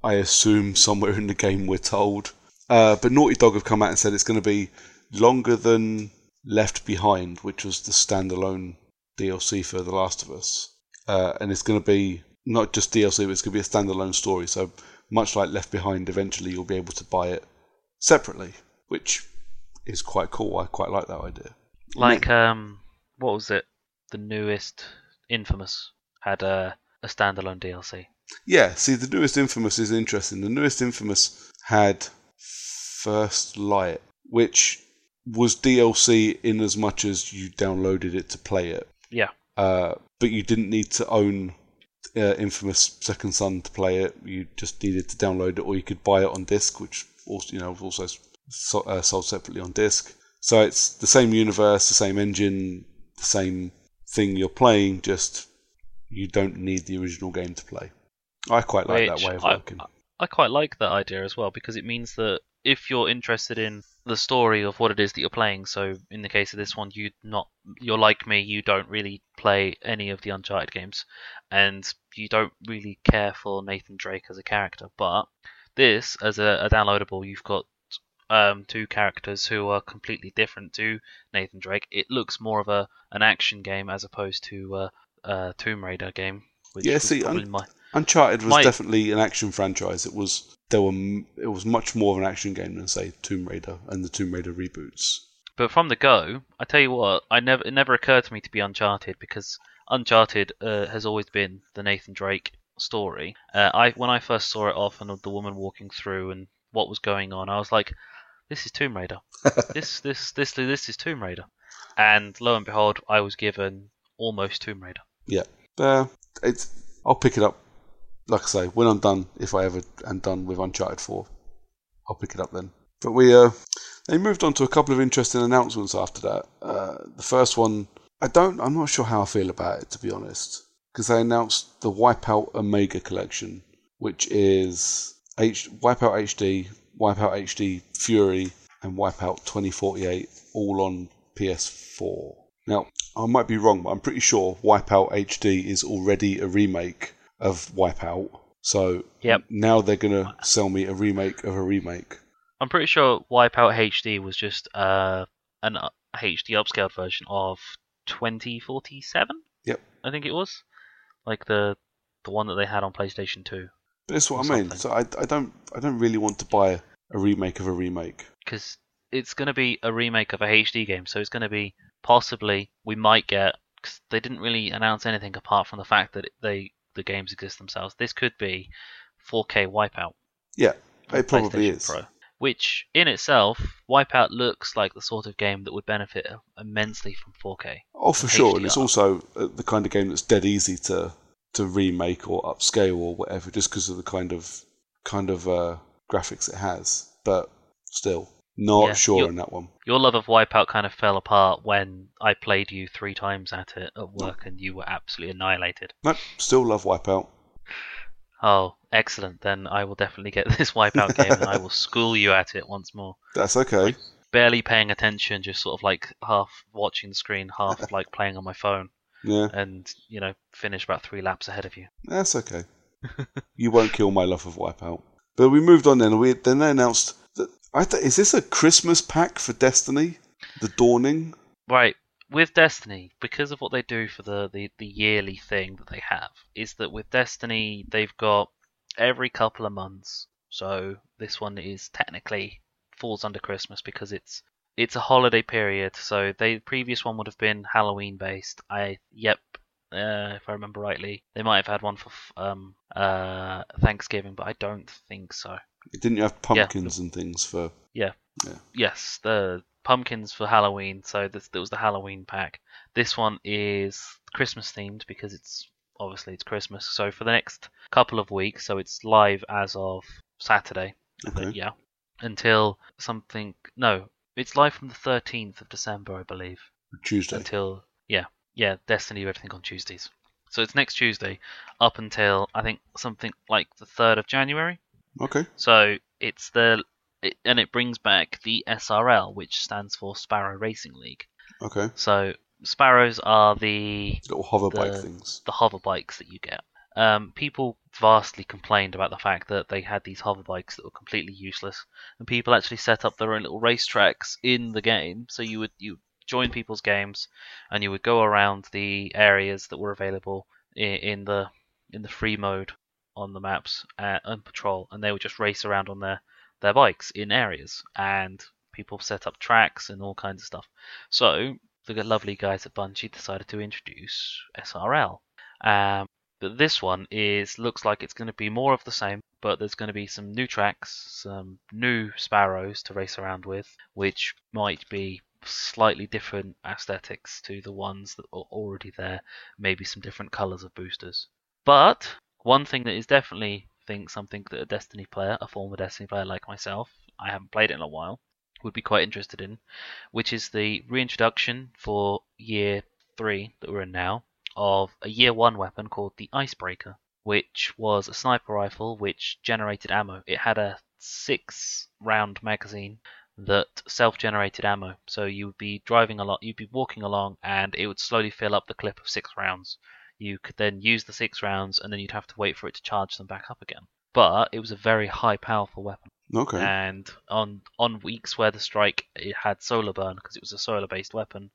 I assume somewhere in the game we're told. Uh, but Naughty Dog have come out and said it's going to be longer than Left Behind, which was the standalone DLC for The Last of Us. Uh, and it's going to be not just DLC, but it's going to be a standalone story. So much like Left Behind, eventually you'll be able to buy it separately, which is quite cool. I quite like that idea. like um, what was it? The newest Infamous had a a standalone DLC. Yeah, see, the newest Infamous is interesting. The newest Infamous had First Light, which was DLC in as much as you downloaded it to play it. Yeah. Uh, but you didn't need to own uh, Infamous Second Son to play it. You just needed to download it, or you could buy it on disc, which also you know was also so, uh, sold separately on disc. So it's the same universe, the same engine, the same thing you're playing. Just you don't need the original game to play. I quite like Which that way of I- working. I quite like that idea as well because it means that if you're interested in the story of what it is that you're playing, so in the case of this one, you not you're like me, you don't really play any of the Uncharted games, and you don't really care for Nathan Drake as a character. But this, as a, a downloadable, you've got um, two characters who are completely different to Nathan Drake. It looks more of a an action game as opposed to uh, a Tomb Raider game. Which Yeah, see, Un- my Uncharted was My- definitely an action franchise. It was there were it was much more of an action game than say Tomb Raider and the Tomb Raider reboots. But from the go, I tell you what, I never it never occurred to me to be Uncharted because Uncharted uh, has always been the Nathan Drake story. Uh, I when I first saw it off and the woman walking through and what was going on, I was like, "This is Tomb Raider. this this this this is Tomb Raider." And lo and behold, I was given almost Tomb Raider. Yeah, uh, it's I'll pick it up. Like I say, when I'm done, if I ever am done with Uncharted Four, I'll pick it up then. But we uh, they moved on to a couple of interesting announcements after that. Uh, the first one, I don't, I'm not sure how I feel about it to be honest, because they announced the Wipeout Omega collection, which is H- Wipeout HD, Wipeout HD Fury, and Wipeout 2048, all on PS4. Now, I might be wrong, but I'm pretty sure Wipeout HD is already a remake of Wipeout. So Yep. now they're gonna sell me a remake of a remake. I'm pretty sure Wipeout HD was just uh, an uh, HD upscaled version of 2047. Yep. I think it was like the the one that they had on PlayStation 2. But that's what I mean. something. So I, I don't I don't really want to buy a remake of a remake. because it's going to be a remake of a HD game, so it's going to be possibly we might get because they didn't really announce anything apart from the fact that they the games exist themselves. This could be 4K Wipeout. Yeah, it probably is. Pro, which in itself, Wipeout looks like the sort of game that would benefit immensely from 4K. Oh, for sure, and it's also uh, the kind of game that's dead easy to to remake or upscale or whatever, just because of the kind of kind of uh, graphics it has. But still, not Yeah, sure on that one. Your love of Wipeout kind of fell apart when I played you three times at it at work, and you were absolutely annihilated. Nope, still love Wipeout. Oh, excellent. Then I will definitely get this Wipeout game and I will school you at it once more. That's okay. Barely paying attention, just sort of like half watching the screen, half like playing on my phone, Yeah, and, you know, finish about three laps ahead of you. that's okay. you won't kill my love of Wipeout. But we moved on then. We then they announced that I th- is this a Christmas pack for Destiny? The Dawning. Right. With Destiny, because of what they do for the, the, the yearly thing that they have, is that with Destiny, they've got every couple of months. So this one is technically falls under Christmas because it's it's a holiday period. So the previous one would have been Halloween based. I yep, uh, if I remember rightly, they might have had one for um uh Thanksgiving, but I don't think so. Didn't you have pumpkins and things for? Yeah. yeah. Yes, the pumpkins for Halloween. So this there was the Halloween pack. This one is Christmas themed because it's obviously it's Christmas. So for the next couple of weeks, so it's live as of Saturday. Okay. Yeah, until something. No, it's live from the 13th of December, I believe. Tuesday. Until yeah, yeah, Destiny everything on Tuesdays. So it's next Tuesday up until I think something like the 3rd of January. Okay. So it's the it, and it brings back the SRL, which stands for Sparrow Racing League. Okay. So Sparrows are the Little hover bike things. the hover bikes that you get. Um, people vastly complained about the fact that they had these hover bikes that were completely useless, and people actually set up their own little racetracks in the game. So you would you join people's games, and you would go around the areas that were available in, in the in the free mode on the maps uh, and patrol, and they would just race around on their their bikes in areas, and people set up tracks and all kinds of stuff. So the lovely guys at Bungie decided to introduce SRL. Um, but this one is looks like it's going to be more of the same, but there's going to be some new tracks, some new sparrows to race around with, which might be slightly different aesthetics to the ones that are already there. Maybe some different colors of boosters. But one thing that is definitely think something that a Destiny player, a former Destiny player like myself, I haven't played it in a while, would be quite interested in, which is the reintroduction for year three that we're in now of a year one weapon called the Icebreaker, which was a sniper rifle which generated ammo. It had a six round magazine that self generated ammo. So you would be driving a lot, you'd be walking along, and it would slowly fill up the clip of six rounds. You could then use the six rounds, and then you'd have to wait for it to charge them back up again. But it was a very high powerful weapon Okay. and on on weeks where the strike it had solar burn because it was a solar based weapon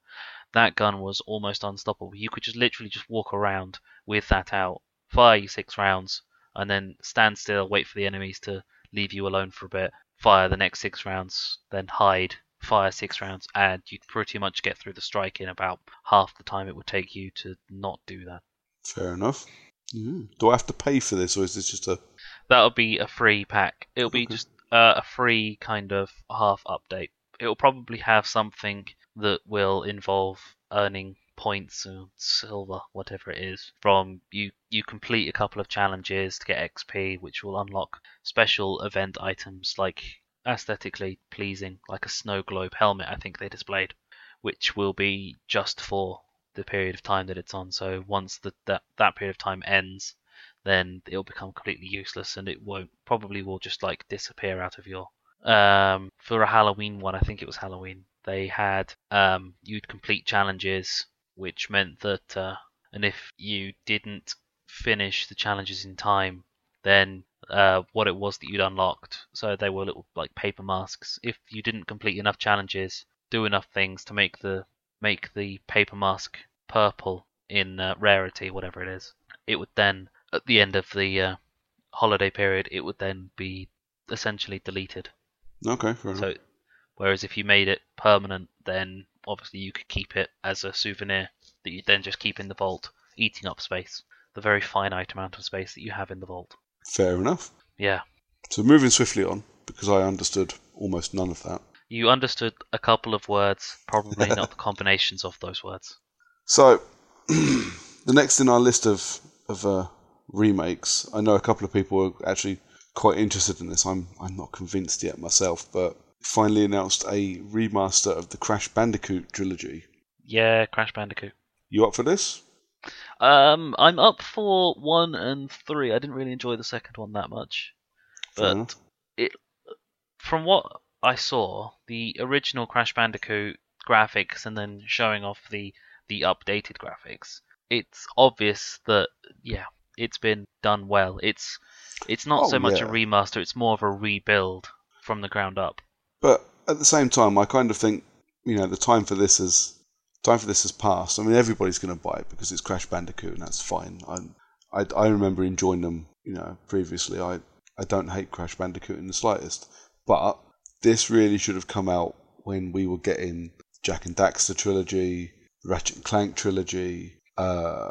that gun was almost unstoppable you could just literally just walk around with that out fire you six rounds, and then stand still, wait for the enemies to leave you alone for a bit, fire the next six rounds, then hide, fire six rounds, and you'd pretty much get through the strike in about half the time it would take you to not do that. Fair enough. Mm. Do I have to pay for this, or is this just a? That'll be a free pack. It'll be Okay. just uh, a free kind of half update. It'll probably have something that will involve earning points or silver, whatever it is, from you. You complete a couple of challenges to get XP, which will unlock special event items like aesthetically pleasing, like a snow globe helmet. I think they displayed, which will be just for the period of time that it's on. So once the, that that period of time ends, then it'll become completely useless and it won't probably will just like disappear out of your um for a Halloween one I think it was Halloween they had um you'd complete challenges which meant that uh, and if you didn't finish the challenges in time then uh, what it was that you'd unlocked so they were little like paper masks if you didn't complete enough challenges do enough things to make the make the paper mask purple in uh, rarity whatever it is it would then at the end of the uh, holiday period, it would then be essentially deleted. Okay, fair enough. So, whereas if you made it permanent, then obviously you could keep it as a souvenir that you then just keep in the vault, eating up space, the very finite amount of space that you have in the vault. Fair enough. Yeah, So moving swiftly on, because I understood almost none of that. You understood a couple of words, probably not the combinations of those words. So the next in our list of of uh, remakes, I know a couple of people are actually quite interested in this. I'm I'm not convinced yet myself, but finally announced a remaster of the Crash Bandicoot trilogy. Yeah, Crash Bandicoot. You up for this? Um, I'm up for one and three. I didn't really enjoy the second one that much. But it from what I saw, the original Crash Bandicoot graphics and then showing off the the updated graphics, it's obvious that yeah, it's been done well. It's it's not Oh, so much a remaster, it's more of a rebuild from the ground up. But at the same time, I kind of think you know the time for this is time for this has passed. I mean, everybody's going to buy it because it's Crash Bandicoot, and that's fine. I, I I remember enjoying them, you know, previously. I I don't hate Crash Bandicoot in the slightest, but this really should have come out when we were getting Jak and Daxter trilogy, Ratchet and Clank trilogy, uh,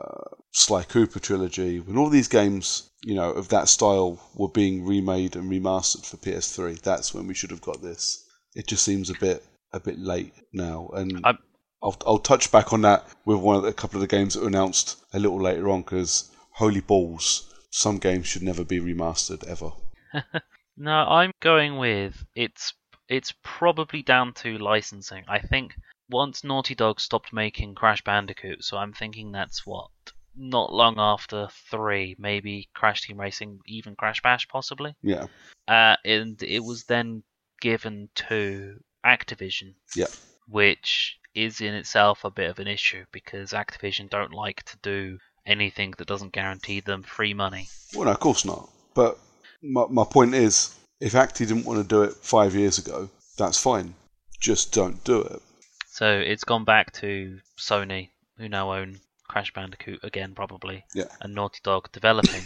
Sly Cooper trilogy, when all these games, you know, of that style were being remade and remastered for PS3. That's when we should have got this. It just seems a bit a bit late now, and I'm- I'll I'll touch back on that with one of the, a couple of the games that were announced a little later on because holy balls, some games should never be remastered ever. No, I'm going with it's it's probably down to licensing. I think once Naughty Dog stopped making Crash Bandicoot, so I'm thinking that's what not long after three, maybe Crash Team Racing, even Crash Bash, possibly. Yeah, Uh, and it was then given to Activision, yeah, which is in itself a bit of an issue because Activision don't like to do anything that doesn't guarantee them free money. Well, no, of course not. But my, my point is, if Acti didn't want to do it five years ago, that's fine. Just don't do it. So it's gone back to Sony, who now own Crash Bandicoot again, probably, Yeah. and Naughty Dog developing,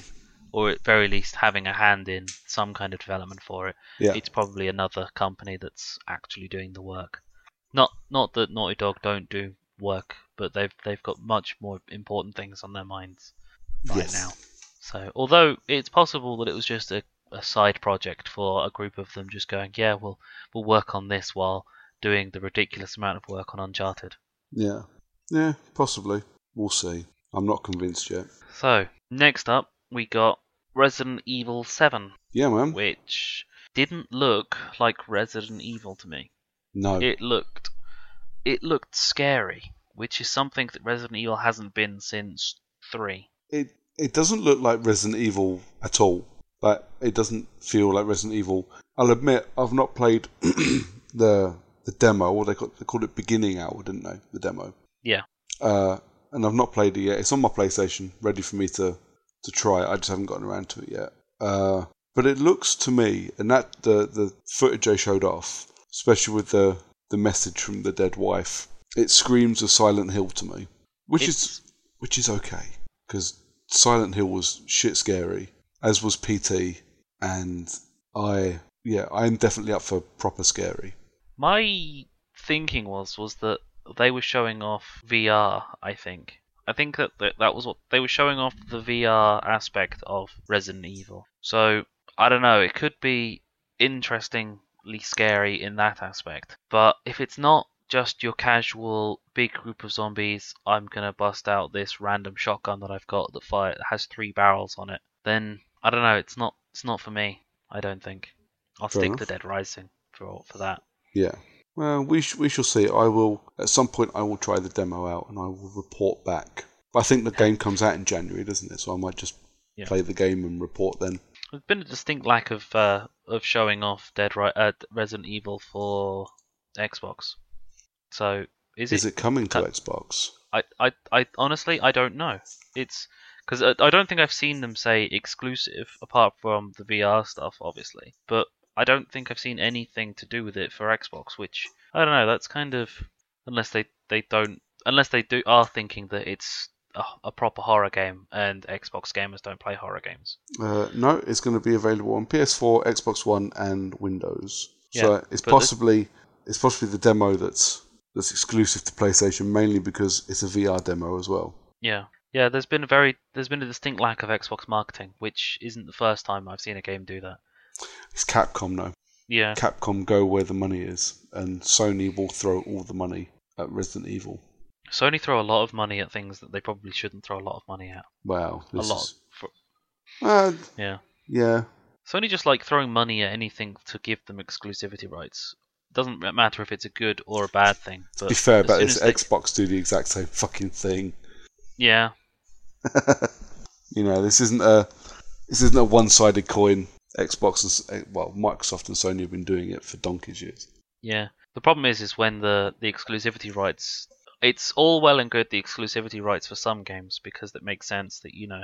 or at very least having a hand in some kind of development for it. Yeah. It's probably another company that's actually doing the work. Not not that Naughty Dog don't do work, but they've they've got much more important things on their minds right Yes. now. So although it's possible that it was just a, a side project for a group of them just going, yeah, we'll we'll work on this while doing the ridiculous amount of work on Uncharted. Yeah. Yeah, possibly. We'll see. I'm not convinced yet. So next up we got Resident Evil 7, Yeah, man. which didn't look like Resident Evil to me. No. It looked it looked scary, which is something that Resident Evil hasn't been since 3. it it doesn't look like Resident Evil at all. Like it doesn't feel like Resident Evil. I'll admit I've not played the the demo, or they called, they called it beginning hour, didn't they? The demo. Yeah. Uh, and I've not played it yet. It's on my PlayStation, ready for me to to try. it. I just haven't gotten around to it yet. Uh, but it looks to me, and that the the footage they showed off, especially with the the message from the dead wife, it screams of Silent Hill to me, which is which is okay because Silent Hill was shit scary, as was PT, and I yeah, I'm definitely up for proper scary. My thinking was was that they were showing off VR. I think. I think that that, that was what they were showing off the VR aspect of Resident Evil. So I don't know. It could be interestingly scary in that aspect. But if it's not just your casual big group of zombies, I'm gonna bust out this random shotgun that I've got that fire that has three barrels on it. Then I don't know. It's not. It's not for me. I don't think. I'll Fair stick enough. to Dead Rising for for that. Yeah. Well, we sh- we shall see. I will at some point. I will try the demo out and I will report back. But I think the game comes out in January, doesn't it? So I might just Yeah. play the game and report then. There's been a distinct lack of uh, of showing off Dead Ri- uh, Resident Evil for Xbox. So is, Is, it coming to uh, Xbox? I, I, I honestly I don't know. It's because I, I don't think I've seen them say exclusive apart from the VR stuff, obviously. But I don't think I've seen anything to do with it for Xbox. Which I don't know. That's kind of unless they they don't unless they do are thinking that it's a, a proper horror game and Xbox gamers don't play horror games. Uh, no, it's going to be available on PS4, Xbox One, and Windows. Yeah, so it's but this- possibly it's possibly the demo that's that's exclusive to PlayStation, mainly because it's a VR demo as well. Yeah. Yeah, there's been a very there's been a distinct lack of Xbox marketing, which isn't the first time I've seen a game do that. It's Capcom now. Yeah. Capcom go where the money is, and Sony will throw all the money at Resident Evil. Sony throw a lot of money at things that they probably shouldn't throw a lot of money at. Wow, A lot. is For, uh, yeah. yeah. Sony just like throwing money at anything to give them exclusivity rights. Doesn't matter if it's a good or a bad thing. But To be fair but this, they- Xbox do the exact same fucking thing. Yeah. You know, this isn't a this isn't a one-sided coin. Xbox and eh, well, Microsoft and Sony have been doing it for donkey's years. Yeah. The problem is, is when the the exclusivity rights. It's all well and good the exclusivity rights for some games because that makes sense that you know,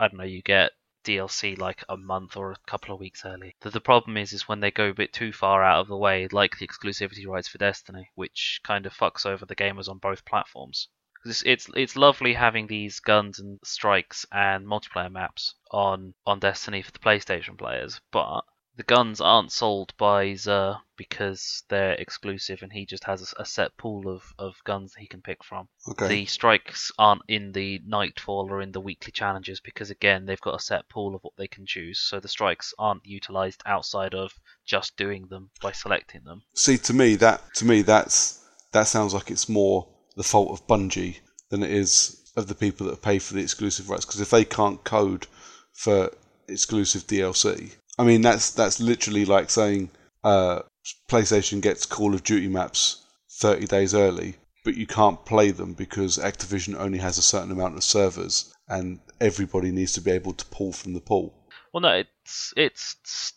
I don't know, you get DLC like a month or a couple of weeks early. The, the problem is, is when they go a bit too far out of the way, like the exclusivity rights for Destiny, which kind of fucks over the gamers on both platforms. It's, it's it's lovely having these guns and strikes and multiplayer maps on on Destiny for the PlayStation players, but the guns aren't sold by Xur because they're exclusive and he just has a, a set pool of, of guns that he can pick from. Okay. The strikes aren't in the Nightfall or in the weekly challenges because again they've got a set pool of what they can choose, so the strikes aren't utilized outside of just doing them by selecting them. See, to me that to me that's that sounds like it's more the fault of Bungie than it is of the people that pay for the exclusive rights. Because if they can't code for exclusive DLC, I mean that's that's literally like saying uh, PlayStation gets Call of Duty maps 30 days early, but you can't play them because Activision only has a certain amount of servers, and everybody needs to be able to pull from the pool. Well, no, it's it's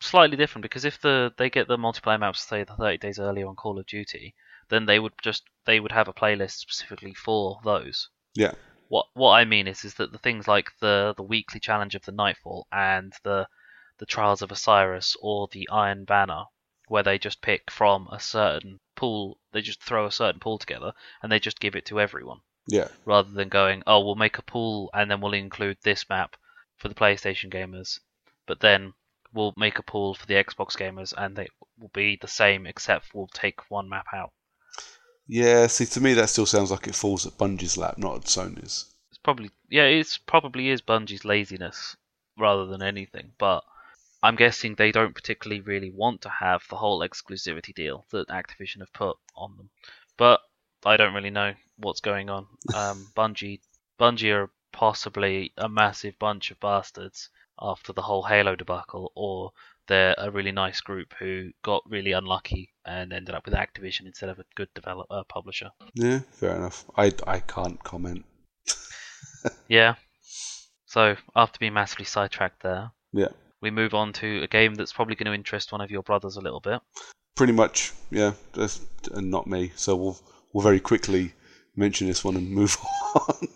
slightly different because if the they get the multiplayer maps say the 30 days earlier on Call of Duty, then they would just they would have a playlist specifically for those. Yeah. What what I mean is is that the things like the the weekly challenge of the Nightfall and the the Trials of Osiris or the Iron Banner, where they just pick from a certain pool, they just throw a certain pool together and they just give it to everyone Yeah. rather than going, oh, we'll make a pool and then we'll include this map for the PlayStation gamers, but then we'll make a pool for the Xbox gamers and they will be the same except we'll take one map out. Yeah, see, to me that still sounds like it falls at Bungie's lap, not at Sony's. It's probably yeah, it's probably is Bungie's laziness rather than anything, but I'm guessing they don't particularly really want to have the whole exclusivity deal that Activision have put on them. But I don't really know what's going on. Um, Bungie, Bungie are possibly a massive bunch of bastards after the whole Halo debacle, or they're a really nice group who got really unlucky and ended up with Activision instead of a good developer uh, publisher. Yeah, fair enough. I, I can't comment. Yeah. So after being massively sidetracked there, Yeah, we move on to a game that's probably going to interest one of your brothers a little bit. pretty much. Yeah, just, and not me. So we'll we'll very quickly mention this one and move on.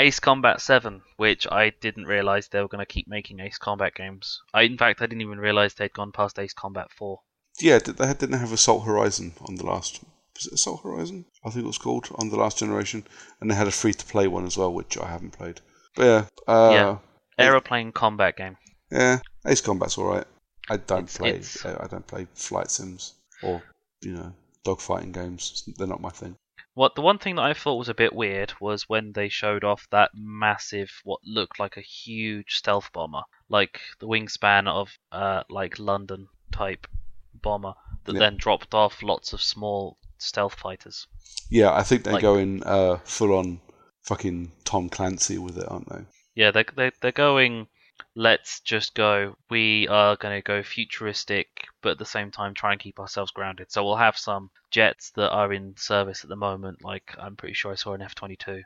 Ace Combat 7, which I didn't realize they were going to keep making Ace Combat games. I, in fact, I didn't even realize they'd gone past Ace Combat 4. yeah, they didn't have Assault Horizon on the last. Was it Assault Horizon? I think it was called on the last generation, and they had a free to play one as well, which I haven't played. But yeah, uh, Yeah. Aeroplane combat game. yeah, Ace Combat's all right. I don't It's- play. it's- I don't play flight sims or you know dogfighting games. They're not my thing. What the one thing that I thought was a bit weird was when they showed off that massive, what looked like a huge stealth bomber, like the wingspan of uh like London type bomber that Yeah. then dropped off lots of small stealth fighters. Yeah, I think they're Like- going uh, full on fucking Tom Clancy with it, aren't they? Yeah, they they they're going. Let's just go. We are going to go futuristic, but at the same time try and keep ourselves grounded. So we'll have some jets that are in service at the moment. Like I'm pretty sure I saw an F-22,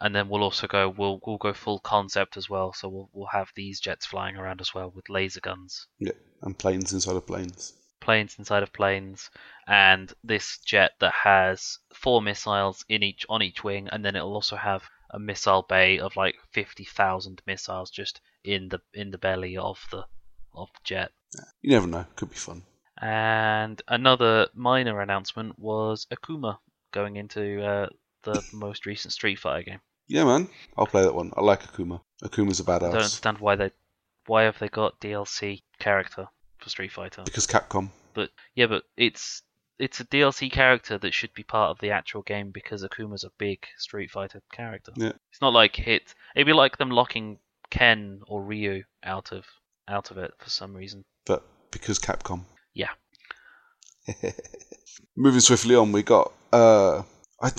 and then we'll also go. We'll we'll go full concept as well. So we'll we'll have these jets flying around as well with laser guns, Yeah, and planes inside of planes. planes inside of planes, and this jet that has four missiles in each on each wing, and then it'll also have a missile bay of like fifty thousand missiles just in the in the belly of the of the jet. You never know. Could be fun. And another minor announcement was Akuma going into uh, the most recent Street Fighter game. Yeah, man. I'll play that one. I like Akuma. Akuma's a I don't understand why they why have they got DLC character for Street Fighter. because Capcom. But yeah, but it's it's a DLC character that should be part of the actual game because Akuma's a big Street Fighter character. Yeah. It's not like hit. It'd be like them locking Ken or Ryu out of out of it for some reason. but because Capcom. Yeah. Moving swiftly on, we got. Uh, I,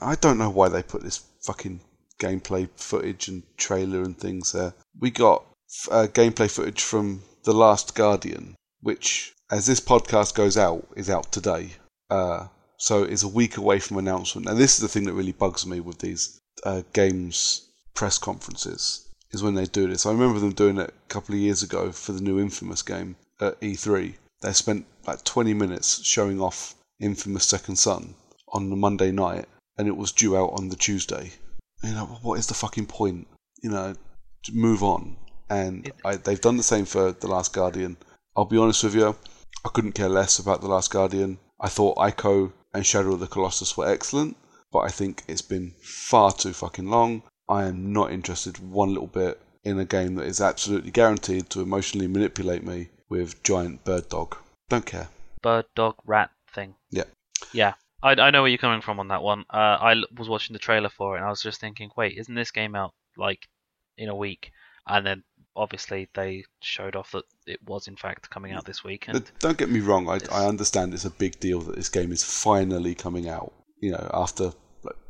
I don't know why they put this fucking gameplay footage and trailer and things there. We got uh, gameplay footage from The Last Guardian, which, as this podcast goes out, is out today. Uh, so it's a week away from announcement. And this is the thing that really bugs me with these uh, games press conferences, is when they do this. I remember them doing it a couple of years ago for the new Infamous game at E3. They spent like 20 minutes showing off Infamous Second Son on the Monday night, and it was due out on the Tuesday. You know, what is the fucking point? You know, to move on. And I, they've done the same for The Last Guardian. I'll be honest with you, I couldn't care less about The Last Guardian. I thought Ico and Shadow of the Colossus were excellent, but I think it's been far too fucking long. I am not interested one little bit in a game that is absolutely guaranteed to emotionally manipulate me with giant bird dog. Don't care. Bird dog rat thing. Yeah. Yeah. I, I know where you're coming from on that one. Uh, I was watching the trailer for it and I was just thinking, wait, isn't this game out like in a week? And then obviously they showed off that it was in fact coming out this week. And don't get me wrong, I, I understand it's a big deal that this game is finally coming out, you know, after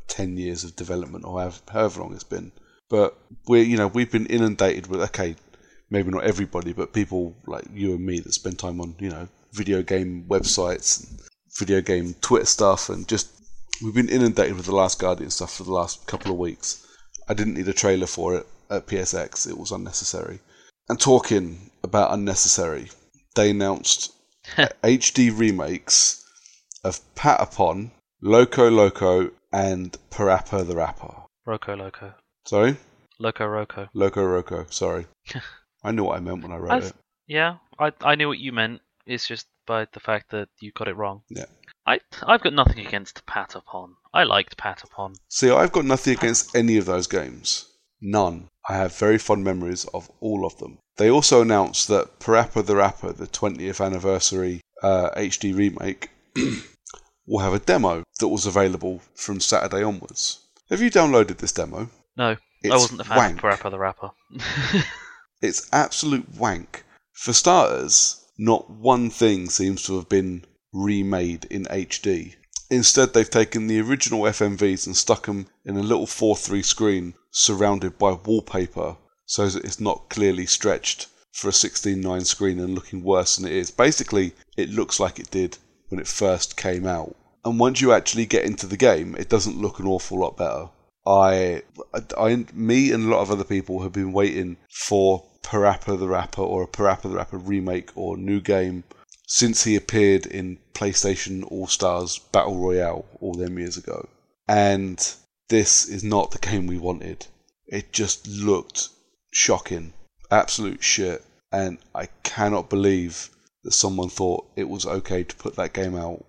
10 years of development or however, long it's been. But we're, you know, we've been inundated with, okay, maybe not everybody, but people like you and me that spend time on, you know, video game websites, and video game Twitter stuff, and just we've been inundated with the Last Guardian stuff for the last couple of weeks. I didn't need a trailer for it at PSX; it was unnecessary. And talking about unnecessary, they announced HD remakes of Patapon, Loco Loco, and Parappa the Rapper. Roco Loco. Sorry, Loco Roco. Loco Roco. Sorry, I knew what I meant when I wrote I've- it. Yeah, I I knew what you meant. It's just by the fact that you got it wrong. Yeah. I I've got nothing against Patapon. I liked Patapon. See, I've got nothing against any of those games. None. I have very fond memories of all of them. They also announced that Parappa the Rapper, the 20th anniversary uh, HD remake, will have a demo that was available from Saturday onwards. Have you downloaded this demo? No, It's I wasn't a fan wank. of Parappa the Rapper. It's absolute wank. For starters, not one thing seems to have been remade in HD. Instead, they've taken the original FMVs and stuck them in a little 4 3 screen surrounded by wallpaper so that it's not clearly stretched for a 16:9 screen and looking worse than it is. Basically, it looks like it did when it first came out. And once you actually get into the game, it doesn't look an awful lot better. I, I, me and a lot of other people have been waiting for Parappa the Rapper or a Parappa the Rapper remake or new game since he appeared in PlayStation All Stars Battle Royale all them years ago. And this is not the game we wanted. It just looked shocking, absolute shit. And I cannot believe that someone thought it was okay to put that game out.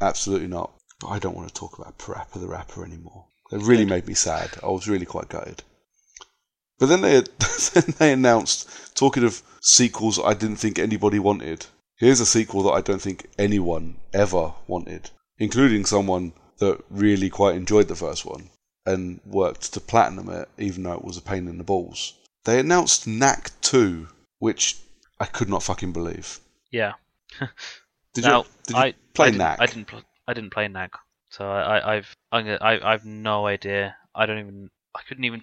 Absolutely not. But I don't want to talk about Parappa the Rapper anymore. It really made me sad. I was really quite gutted. But then they then they announced, talking of sequels I didn't think anybody wanted. Here's a sequel that I don't think anyone ever wanted, including someone that really quite enjoyed the first one and worked to platinum it, even though it was a pain in the balls. They announced Knack 2, which I could not fucking believe. Yeah. Did now, you, did you I play I didn't, Knack? I didn't. Pl- I didn't play Knack, so I, I, I've I'm gonna, I, I've no idea. I don't even. I couldn't even.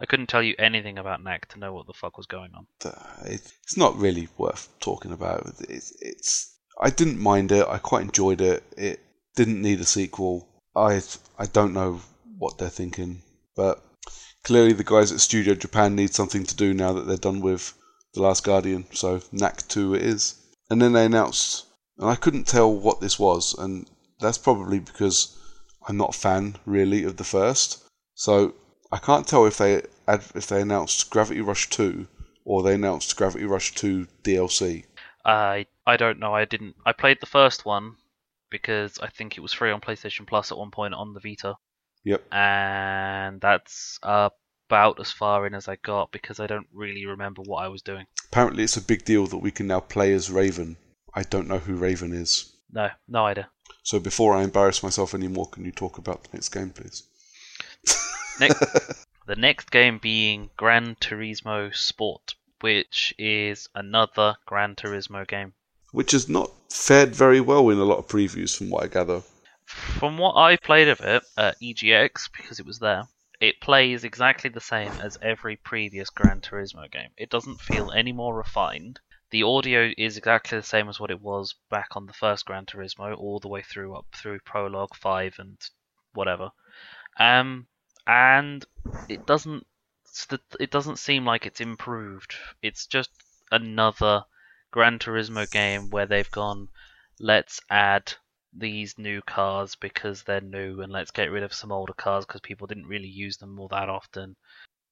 I couldn't tell you anything about Knack to know what the fuck was going on. uh, it's not really worth talking about. It's, it's I didn't mind it. I quite enjoyed it. It didn't need a sequel. I I don't know what they're thinking, but clearly the guys at Studio Japan need something to do now that they're done with The Last Guardian. So Knack 2 it is. And then they announced, and I couldn't tell what this was, and that's probably because I'm not a fan really of the first. So I can't tell if they if they announced Gravity Rush 2 or they announced Gravity Rush 2 DLC. I I don't know. I didn't. I played the first one because I think it was free on PlayStation Plus at one point on the Vita, Yep. and that's about as far in as I got because I don't really remember what I was doing. Apparently, it's a big deal that we can now play as Raven. I don't know who Raven is. No, no idea. So before I embarrass myself anymore, can you talk about the next game, please? Next, the next game being Gran Turismo Sport, which is another Gran Turismo game. Which has not fared very well in a lot of previews, from what I gather. From what I played of it at EGX, because it was there, it plays exactly the same as every previous Gran Turismo game. It doesn't feel any more refined. The audio is exactly the same as what it was back on the first Gran Turismo, all the way through up through Prologue 5 and whatever. Um, and it doesn't it doesn't seem like it's improved. It's just another Gran Turismo game where they've gone, let's add these new cars because they're new and let's get rid of some older cars because people didn't really use them all that often.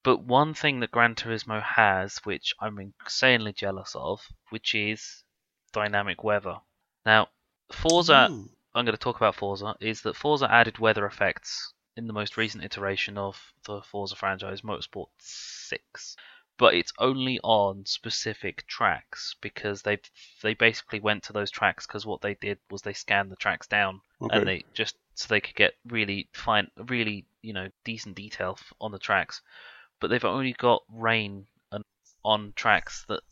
But one thing that Gran Turismo has, which I'm insanely jealous of, which is dynamic weather. Now, Forza, Ooh. I'm going to talk about Forza, is that Forza added weather effects in the most recent iteration of the Forza franchise, Motorsport 6. But it's only on specific tracks because they they basically went to those tracks because what they did was they scanned the tracks down Okay. and they just so they could get really fine, really you know decent detail on the tracks. But they've only got rain and on tracks that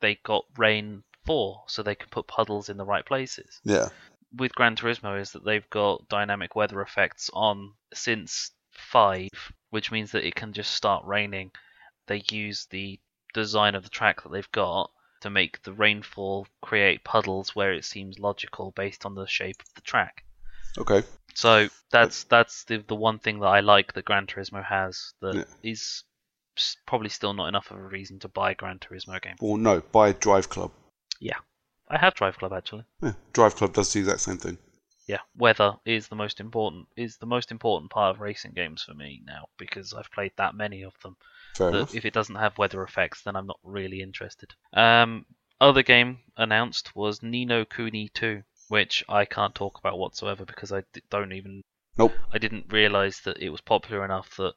they got rain for, so they can put puddles in the right places Yeah. with Gran Turismo is that they've got dynamic weather effects on since five, which means that it can just start raining. They use the design of the track that they've got to make the rainfall create puddles where it seems logical based on the shape of the track. Okay. So that's that's the the one thing that I like that Gran Turismo has that Yeah. is probably still not enough of a reason to buy a Gran Turismo game. Or no, buy Drive Club. Yeah, I have Drive Club actually. Yeah, Drive Club does the exact same thing. yeah, weather is the most important is the most important part of racing games for me now because I've played that many of them. If it doesn't have weather effects, then I'm not really interested. Um, other game announced was Ni no Kuni 2, which I can't talk about whatsoever because I d- don't even Nope. I didn't realize that it was popular enough that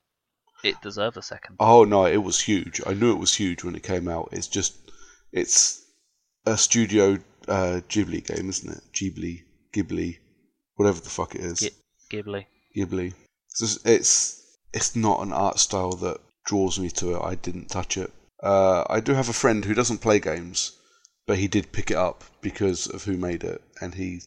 it deserved a second. Oh no, it was huge. I knew it was huge when it came out. It's just, it's a Studio uh, Ghibli game, isn't it? Ghibli, Ghibli, whatever the fuck it is. Gi- Ghibli. Ghibli. It's, just, it's it's not an art style that draws me to it. I didn't touch it. Uh, I do have a friend who doesn't play games, but he did pick it up because of who made it, and he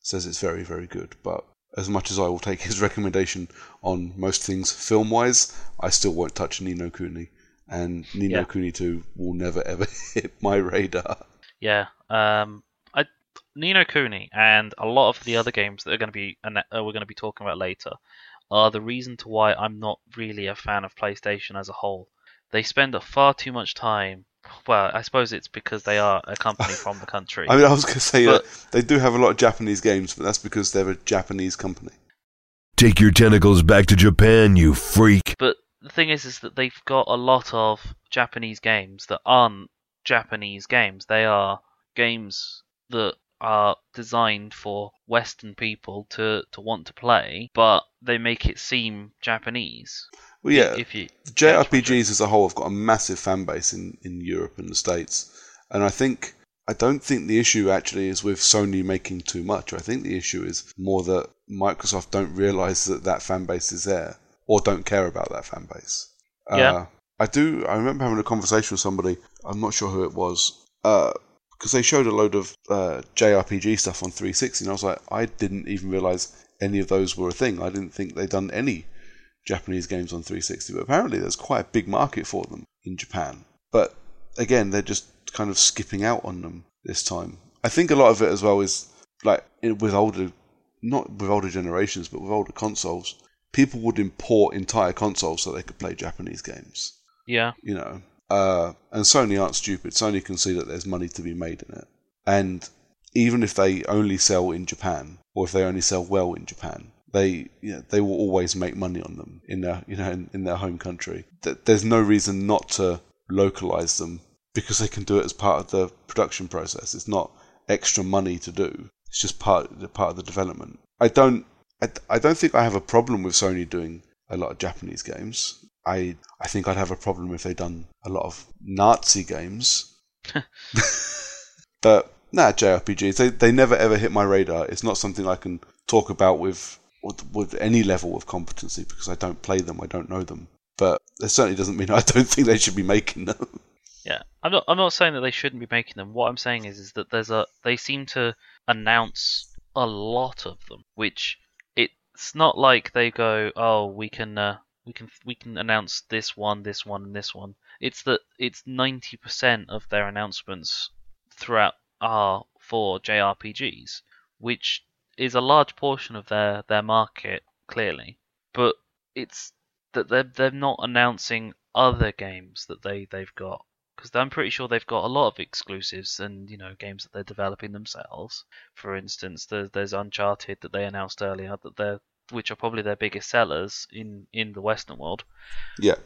says it's very very good. But as much as I will take his recommendation on most things film wise, I still won't touch Ni no Kuni, and Ni no Yeah. Kuni two will never ever hit my radar. Yeah. Um, I Ni no Kuni and a lot of the other games that are going to be uh, we're going to be talking about later are the reason to why I'm not really a fan of PlayStation as a whole. They spend a far too much time. Well, I suppose it's because they are a company from the country. I mean, I was going to say But- that they do have a lot of Japanese games, but that's because they're a Japanese company. Take your tentacles back to Japan, you freak. But the thing is, is that they've got a lot of Japanese games that aren't Japanese games. They are games that are designed for Western people to, to want to play, but they make it seem Japanese. Well, yeah, If you the catch my drift. JRPGs as a whole have got a massive fan base in, in Europe and the States. And I think, I don't think the issue actually is with Sony making too much. I think the issue is more that Microsoft don't realize that that fan base is there or don't care about that fan base. Yeah. Uh, I do, I remember having a conversation with somebody, I'm not sure who it was, because they showed a load of uh, JRPG stuff on 360, and I was like, I didn't even realize any of those were a thing. I didn't think they'd done any Japanese games on 360, but apparently there's quite a big market for them in Japan. But again, they're just kind of skipping out on them this time. I think a lot of it as well is like with older, not with older generations, but with older consoles, people would import entire consoles so they could play Japanese games. Yeah. You know, uh, and Sony aren't stupid. Sony can see that there's money to be made in it, and even if they only sell in Japan or if they only sell well in Japan, they you know, they will always make money on them in their you know in, in their home country. Th- There's no reason not to localize them because they can do it as part of the production process. It's not extra money to do. It's just part part of the development. I don't I, I don't think I have a problem with Sony doing a lot of Japanese games. I I think I'd have a problem if they'd done a lot of Nazi games. but nah, JRPGs they they never ever hit my radar. It's not something I can talk about with with, with any level of competency because I don't play them. I don't know them. But it certainly doesn't mean I don't think they should be making them. Yeah, I'm not. I'm not saying that they shouldn't be making them. What I'm saying is, is that there's a. They seem to announce a lot of them, which it's not like they go, oh, we can, uh, we can, we can announce this one, this one, and this one. It's that it's 90% of their announcements throughout are for JRPGs, which is a large portion of their their market clearly, but it's that they're they're not announcing other games that they they've got because I'm pretty sure they've got a lot of exclusives and you know games that they're developing themselves. For instance, there's there's Uncharted that they announced earlier that they're which are probably their biggest sellers in in the Western world. yeah,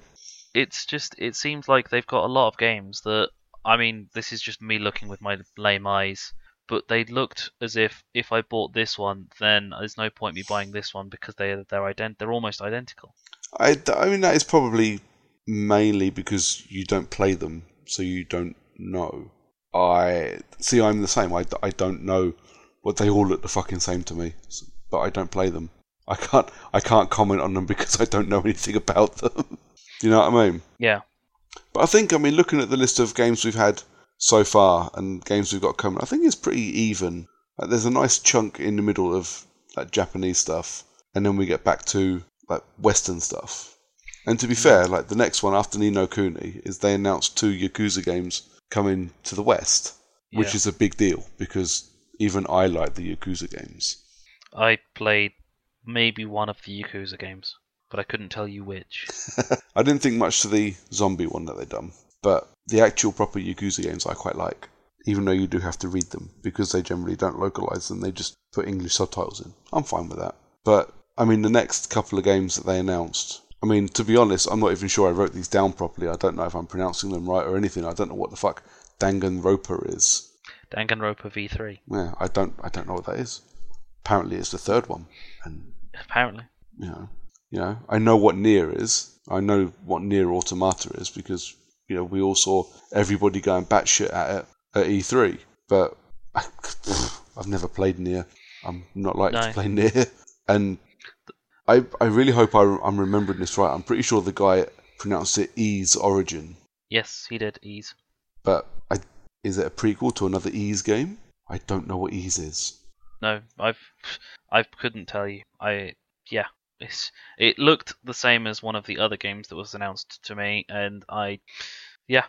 It's just it seems like they've got a lot of games that I mean this is just me looking with my lame eyes. But they looked as if if I bought this one, then there's no point me buying this one because they they're ident- they're almost identical. I, I mean that is probably mainly because you don't play them, so you don't know. I see. I'm the same. I, I don't know what they all look the fucking same to me, but I don't play them. I can't I can't comment on them because I don't know anything about them. you know what I mean? Yeah, But I think I mean looking at the list of games we've had so far and games we've got coming, I think it's pretty even. Like, there's a nice chunk in the middle of like Japanese stuff, and then we get back to like Western stuff. And to be fair, like the next one after Ni no Kuni is they announced two Yakuza games coming to the West, which Yeah. is a big deal because even I like the Yakuza games. I played maybe one of the Yakuza games, but I couldn't tell you which. I didn't think much to the zombie one that they done, but the actual proper Yakuza games I quite like, even though you do have to read them because they generally don't localize them; they just put English subtitles in. I'm fine with that. But I mean, the next couple of games that they announced. I mean, to be honest, I'm not even sure I wrote these down properly. I don't know if I'm pronouncing them right or anything. I don't know what the fuck Danganronpa is. Danganronpa V3, Yeah, I don't. I don't know what that is. Apparently, it's the third one, and apparently. know, you know, I know what Nier is. I know what Nier Automata is because you know we all saw everybody going batshit at it at E3. But I've never played Nier. I'm not like No. to play Nier, and I I really hope I, I'm remembering this right. I'm pretty sure the guy pronounced it Ys Origin, Yes, he did Ys. but I is it a prequel to another Ys game? I don't know what Ys is. No, I've I couldn't tell you. I yeah, it's it looked the same as one of the other games that was announced to me, and I yeah,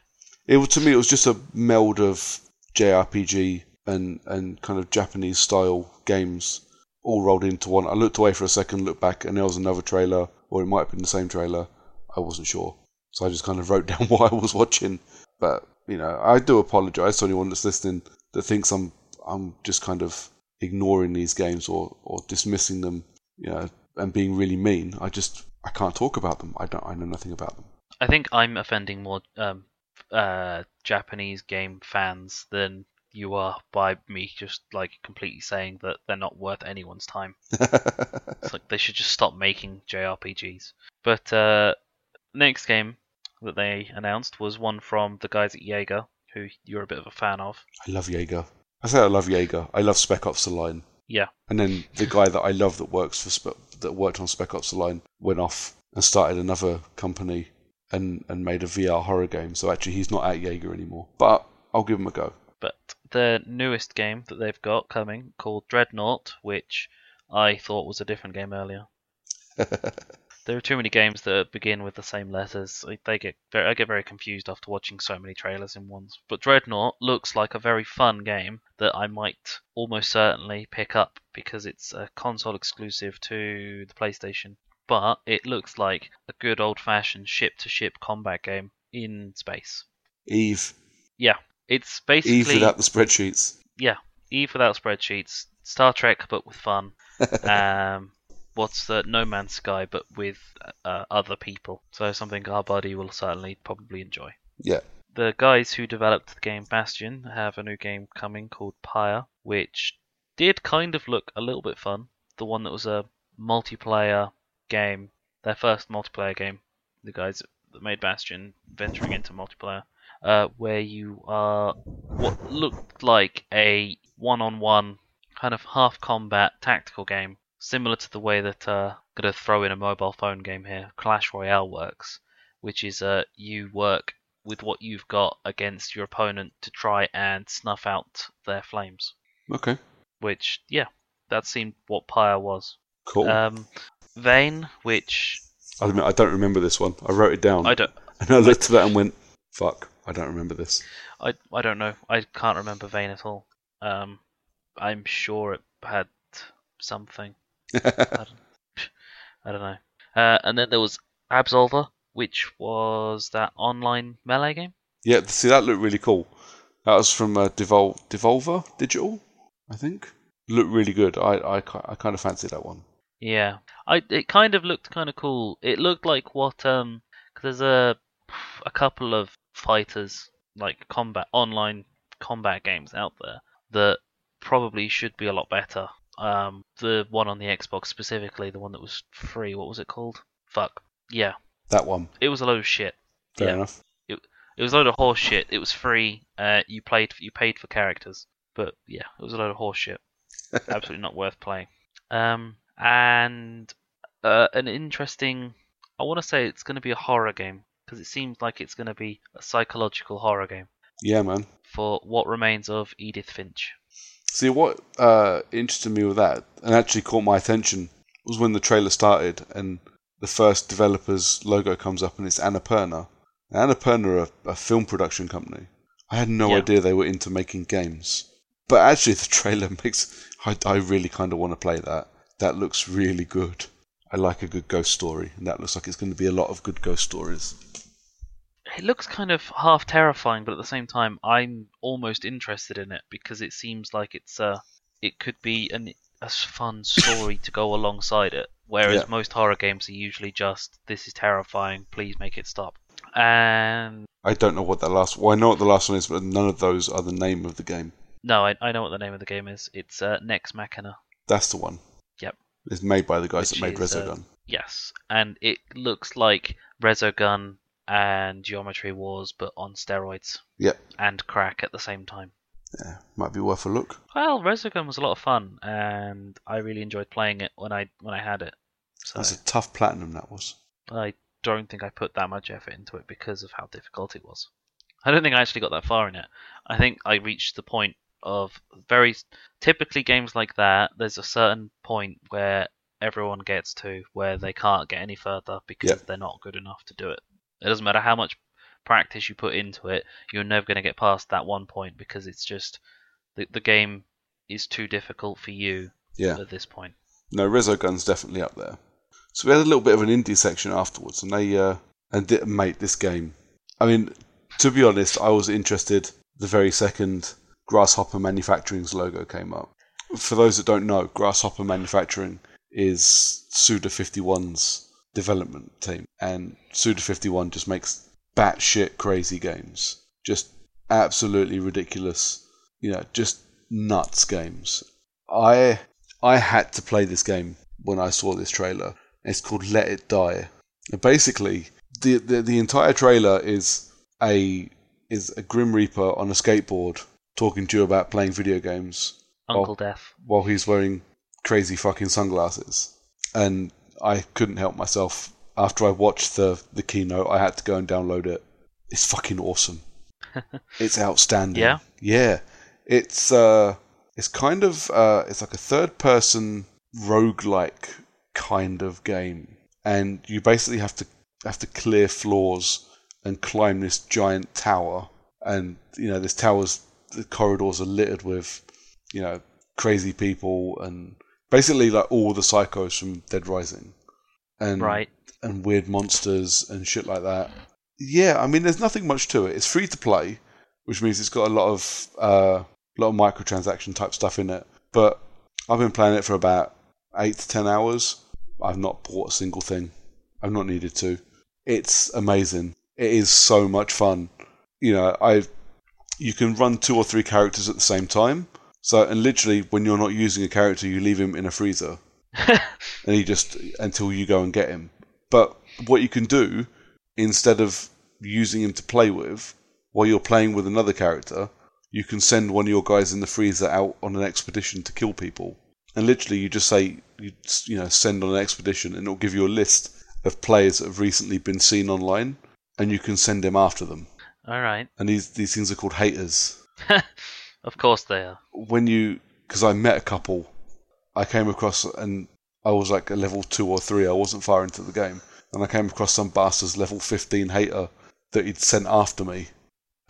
It to me, it was just a meld of JRPG and and kind of Japanese style games all rolled into one. I looked away for a second, looked back, and there was another trailer, or it might have been the same trailer. I wasn't sure, so I just kind of wrote down what I was watching. But you know, I do apologise to anyone that's listening that thinks I'm I'm just kind of ignoring these games or or dismissing them, you know, and being really mean. I just I can't talk about them. I don't. I know nothing about them. I think I'm offending more um uh Japanese game fans than you are by me just like completely saying that they're not worth anyone's time. It's like they should just stop making JRPGs. But uh, Next game that they announced was one from the guys at Yager, who you're a bit of a fan of. I love Yager. I say I love Yager. I love Spec Ops: The Line. Yeah. And then the guy that I love that works for Spe- that worked on Spec Ops: The Line went off and started another company and and made a VR horror game. So actually, he's not at Yager anymore. But I'll give him a go. But their newest game that they've got coming, called Dreadnought, which I thought was a different game earlier. There are too many games that begin with the same letters. I- They get very, I get very confused after watching so many trailers in ones. But Dreadnought looks like a very fun game that I might almost certainly pick up because it's a console exclusive to the PlayStation. But it looks like a good old-fashioned ship-to-ship combat game in space. Eve. Yeah, it's basically Eve without the spreadsheets. yeah, Eve without spreadsheets, Star Trek but with fun. um, what's the No Man's Sky but with uh, other people? So something our buddy will certainly probably enjoy. Yeah. The guys who developed the game Bastion have a new game coming called Pyre, which did kind of look a little bit fun. The one that was a multiplayer game, their first multiplayer game. The guys that made Bastion venturing into multiplayer, uh, where you are what looked like a one-on-one kind of half combat tactical game, similar to the way that uh, I'm gonna throw in a mobile phone game here, Clash Royale works, which is uh, you work with what you've got against your opponent to try and snuff out their flames. Okay. Which, yeah, that seemed what Pyre was. Cool. Um, Vane, which I admit I don't remember this one. I wrote it down. I don't, And I looked at that and went, "Fuck, I don't remember this." I, I don't know. I can't remember Vane at all. Um, I'm sure it had something. I don't, I don't know. Uh, and then there was Absolver, which was that online melee game. Yeah, see that looked really cool. That was from uh, Devol- Devolver Digital, I think. Looked really good. I I, I kind of fancied that one. Yeah, I it kind of looked kind of cool. It looked like what um, 'cause there's a a couple of fighters like combat online combat games out there that probably should be a lot better. Um, the one on the Xbox specifically, the one that was free. What was it called? Fuck. Yeah, That one. it was a load of shit. Fair Yeah. enough. It was a load of horse shit. It was free. Uh, you played you paid for characters, but yeah, it was a load of horse shit. Absolutely not worth playing. Um, and uh, an interesting. I want to say it's going to be a horror game because it seems like it's going to be a psychological horror game Yeah, man. for what remains of Edith Finch. See what uh, interested me with that, and actually caught my attention, was when the trailer started and the first developer's logo comes up and it's Annapurna. Now, Annapurna are a, film production company. I had no Yeah. idea they were into making games. But actually, the trailer makes. I, I really kind of want to play that. That looks really good. I like a good ghost story, and that looks like it's going to be a lot of good ghost stories. It looks kind of half terrifying, but at the same time, I'm almost interested in it because it seems like it's uh, it could be an a fun story to go alongside it. Whereas Yeah. most horror games are usually just this is terrifying, please make it stop. And I don't know what that last. Well, I know what the last one is, but none of those are the name of the game. no, I, I know what the name of the game is. It's uh, Nex Machina. That's the one. Yep. It's made by the guys Which that made is, uh, Resogun. Yes, and it looks like Resogun and Geometry Wars, but on steroids Yep. and crack at the same time. Yeah, might be worth a look. Well, Resogun was a lot of fun, and I really enjoyed playing it when I when I had it. So That's a tough platinum. That was. I don't think I put that much effort into it because of how difficult it was. I don't think I actually got that far in it. I think I reached the point of very typically games like that. There's a certain point where everyone gets to where they can't get any further because Yeah. they're not good enough to do it. It doesn't matter how much practice you put into it, you're never going to get past that one point because it's just the the game is too difficult for you Yeah. at this point. No, Resogun's definitely up there. So we had a little bit of an indie section afterwards, and they uh, and di- mate, this game. I mean, to be honest, I was interested the very second Grasshopper Manufacturing's logo came up. For those that don't know, Grasshopper Manufacturing is Suda 51's development team, and Suda 51 just makes batshit crazy games, just absolutely ridiculous, you know, just nuts games. I I had to play this game when I saw this trailer. It's called Let It Die. And basically, the, the the entire trailer is a is a Grim Reaper on a skateboard talking to you about playing video games Uncle Oh. Death. while he's wearing crazy fucking sunglasses. And I couldn't help myself. After I watched the the keynote, I had to go and download it. It's fucking awesome. it's outstanding. Yeah? Yeah. It's uh it's kind of uh it's like a third person roguelike kind of game. And you basically have to have to clear floors and climb this giant tower. And you know, this tower's the corridors are littered with, you know, crazy people and basically like all the psychos from Dead Rising. And Right. and weird monsters and shit like that. Yeah, I mean, there's nothing much to it. It's free to play, which means it's got a lot of uh, lot of microtransaction type stuff in it. But I've been playing it for about eight to ten hours. I've not bought a single thing. I've not needed to. It's amazing. It is so much fun. You know, I you can run two or three characters at the same time. So, and literally, when you're not using a character, you leave him in a freezer and he just until you go and get him. But what you can do instead of using him to play with while you're playing with another character, you can send one of your guys in the freezer out on an expedition to kill people. And literally, you just say you you know send on an expedition, and it'll give you a list of players that have recently been seen online, and you can send him after them. All right. And these these things are called haters of course they are. when you because I met a couple, I came across and I was like a level two or three. I wasn't far into the game, and I came across some bastard's level fifteen hater that he'd sent after me.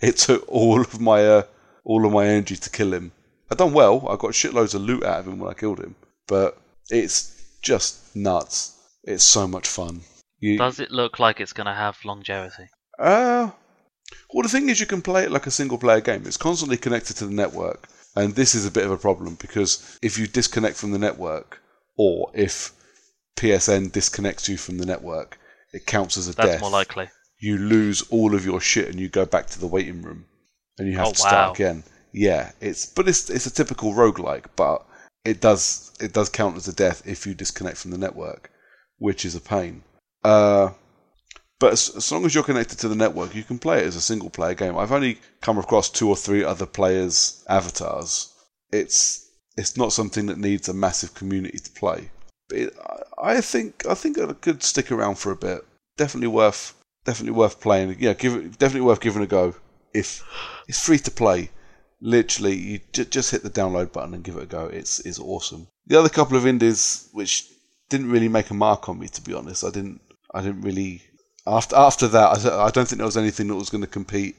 it took all of my uh, all of my energy to kill him. I done well. I got shitloads of loot out of him when I killed him, but it's just nuts. It's so much fun. You, Does it look like it's going to have longevity? uh, well, the thing is, you can play it like a single player game. It's constantly connected to the network. And this is a bit of a problem because if you disconnect from the network, or if PSN disconnects you from the network, it counts as a That's death. more likely. You lose all of your shit and you go back to the waiting room and you have Oh, to start wow. again. Yeah, it's but it's it's a typical roguelike, but it does it does count as a death if you disconnect from the network, which is a pain. Uh, but as, as long as you're connected to the network, you can play it as a single player game. I've only come across two or three other players' avatars. It's it's not something that needs a massive community to play. But it, I, think I think it could stick around for a bit. Definitely worth definitely worth playing. Yeah, give it definitely worth giving a go. If it's free to play, literally you j- just hit the download button and give it a go. It's it's awesome. The other couple of indies which didn't really make a mark on me, to be honest. I didn't I didn't really after after that. I, don't- I don't think there was anything that was going to compete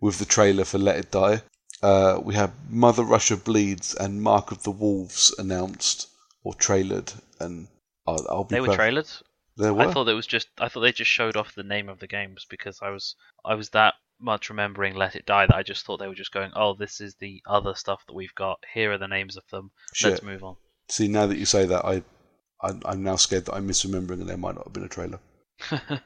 with the trailer for Let It Die. Uh, we had Mother Russia Bleeds and Mark of the Wolves announced or trailered, and I'll, I'll be They were perf- trailered. There were. I thought it was just. I thought they just showed off the name of the games because I was. I was that much remembering Let It Die that I just thought they were just going. Oh, this is the other stuff that we've got. Here are the names of them. Let's move on. See, now that you say that, I, I I'm now scared that I'm misremembering and there might not have been a trailer.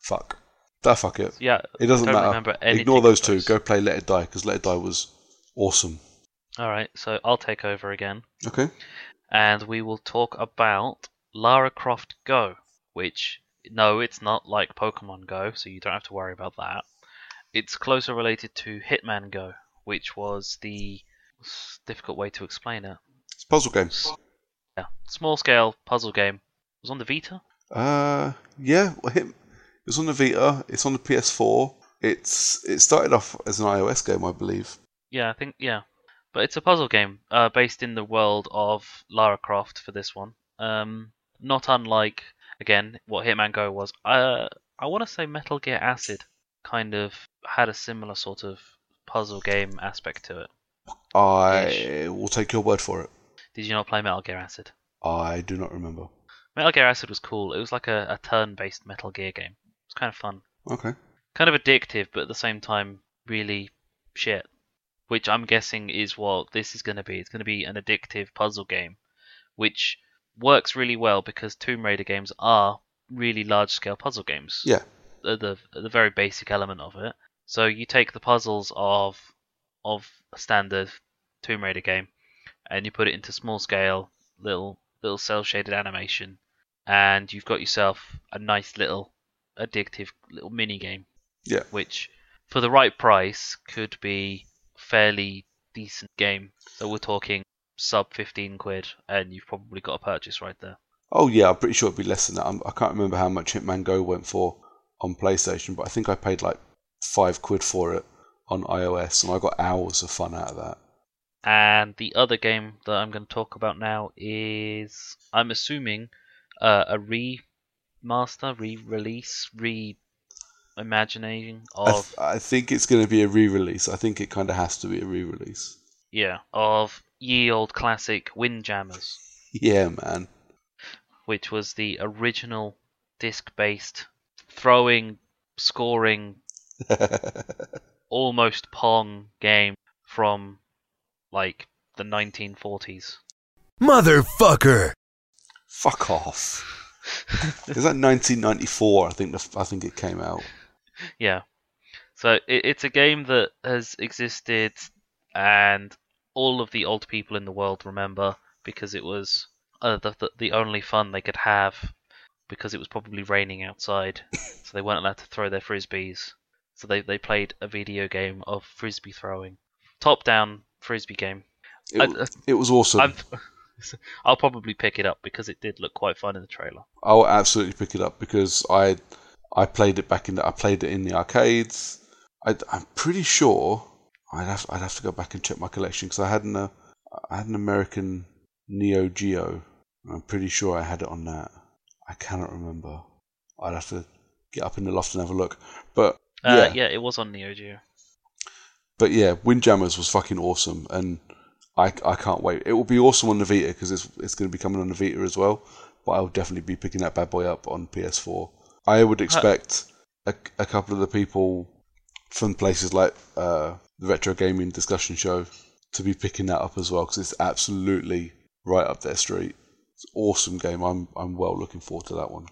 Fuck. That fuck it. yeah. It doesn't matter. Ignore those two. Go play Let It Die because Let It Die was awesome. All right. So I'll take over again, Okay. and we will talk about Lara Croft Go, which no, it's not like Pokemon Go, so you don't have to worry about that. It's closer related to Hitman Go, which was the difficult way to explain it. It's puzzle games. Yeah, small scale puzzle game. It was on the Vita. Uh, yeah. Well, It's on the Vita. It's on the PS4. It's it started off as an iOS game, I believe. Yeah, I think yeah, but it's a puzzle game uh, based in the world of Lara Croft for this one. Um, not unlike again what Hitman Go was. Uh, I want to say Metal Gear Acid kind of had a similar sort of puzzle game aspect to it. I will take your word for it. Did you not play Metal Gear Acid? I do not remember. Metal Gear Acid was cool. It was like a, a turn-based Metal Gear game. It was kind of fun. Okay. kind of addictive, but at the same time, really shit. Which I'm guessing is what this is going to be. It's going to be an addictive puzzle game, which works really well because Tomb Raider games are really large scale puzzle games. Yeah. The, the the very basic element of it. So you take the puzzles of of a standard Tomb Raider game, and you put it into small scale, little little cell shaded animation, and you've got yourself a nice little addictive little mini game, Yeah. which for the right price could be fairly decent game. So we're talking sub 15 quid, and you've probably got a purchase right there. Oh yeah, I'm pretty sure it'd be less than that. I'm, I can't remember how much Hitman Go went for on PlayStation, but I think I paid like five quid for it on iOS, and I got hours of fun out of that. And the other game that I'm going to talk about now is, I'm assuming, uh, a remaster, re-release, re-imagining I, of th- I think it's going to be a re-release. I think it kind of has to be a re-release. yeah of ye old classic Windjammers, Yeah, man. which was the original disc-based throwing, scoring, almost Pong game from like the 1940s. Motherfucker! Fuck off. Is that 1994? I think the, I think it came out. Yeah. So it, it's a game that has existed, and all of the old people in the world remember because it was uh, the, the the only fun they could have because it was probably raining outside, so they weren't allowed to throw their frisbees. So they they played a video game of frisbee throwing, top down frisbee game. It, I- it was awesome. I've, I'll probably pick it up because it did look quite fun in the trailer. I'll absolutely pick it up because I I played it back in the, I played it in the arcades. I, am pretty sure I'd have I'd have to go back and check my collection because I had an uh, I had an American Neo Geo. I'm pretty sure I had it on that. I cannot remember. I'd have to get up in the loft and have a look. But Uh, yeah, yeah, it was on Neo Geo. but yeah, Windjammers was fucking awesome, and I, I can't wait. It will be awesome on the Vita because it's it's going to be coming on the Vita as well. But I'll definitely be picking that bad boy up on PS4. I would expect a, a couple of the people from places like uh, the Retro Gaming Discussion Show to be picking that up as well because it's absolutely right up their street. It's an awesome game. I'm I'm well looking forward to that one.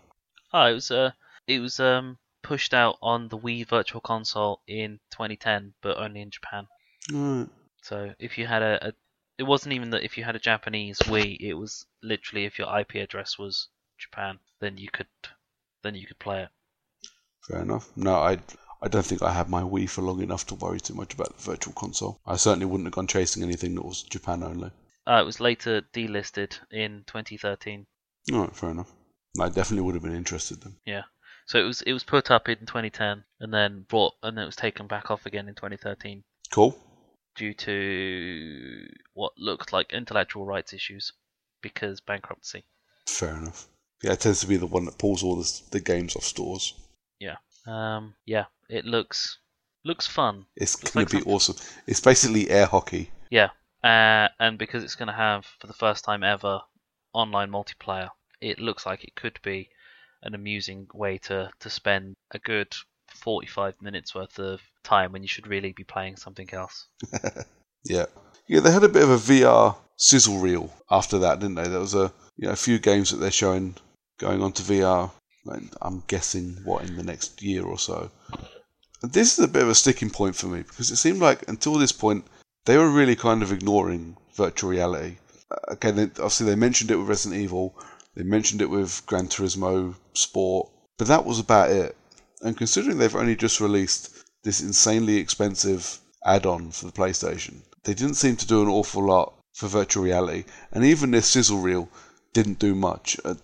Oh, it was uh, it was um pushed out on the Wii Virtual Console in 2010, but only in Japan. Alright. So if you had a, a it wasn't even that if you had a Japanese Wii, it was literally if your IP address was Japan, then you could then you could play it. Fair enough. No, I I don't think I had my Wii for long enough to worry too much about the Virtual Console. I certainly wouldn't have gone chasing anything that was Japan only. Uh, it was later delisted in 2013. All right, fair enough. I definitely would have been interested then. Yeah. So it was it was put up in 2010 and then brought and then it was taken back off again in 2013 Cool. Due to what looked like intellectual rights issues because bankruptcy. Fair enough. Yeah, it tends to be the one that pulls all the, the games off stores. Yeah. Um, yeah, it looks looks fun. It's going like to be something- awesome. It's basically air hockey. Yeah, uh, and because it's going to have for the first time ever online multiplayer, it looks like it could be an amusing way to to spend a good 45 minutes worth of time when you should really be playing something else. Yeah. Yeah, they had a bit of a VR sizzle reel after that, didn't they? There was a you know a few games that they're showing going on to VR. I'm guessing what in the next year or so. And This is a bit of a sticking point for me because it seemed like until this point they were really kind of ignoring virtual reality. Uh, Okay, they, obviously they mentioned it with Resident Evil, they mentioned it with Gran Turismo Sport, but that was about it. And considering they've only just released this insanely expensive add-on for the PlayStation, they didn't seem to do an awful lot for virtual reality. And even this sizzle reel didn't do much. Uh,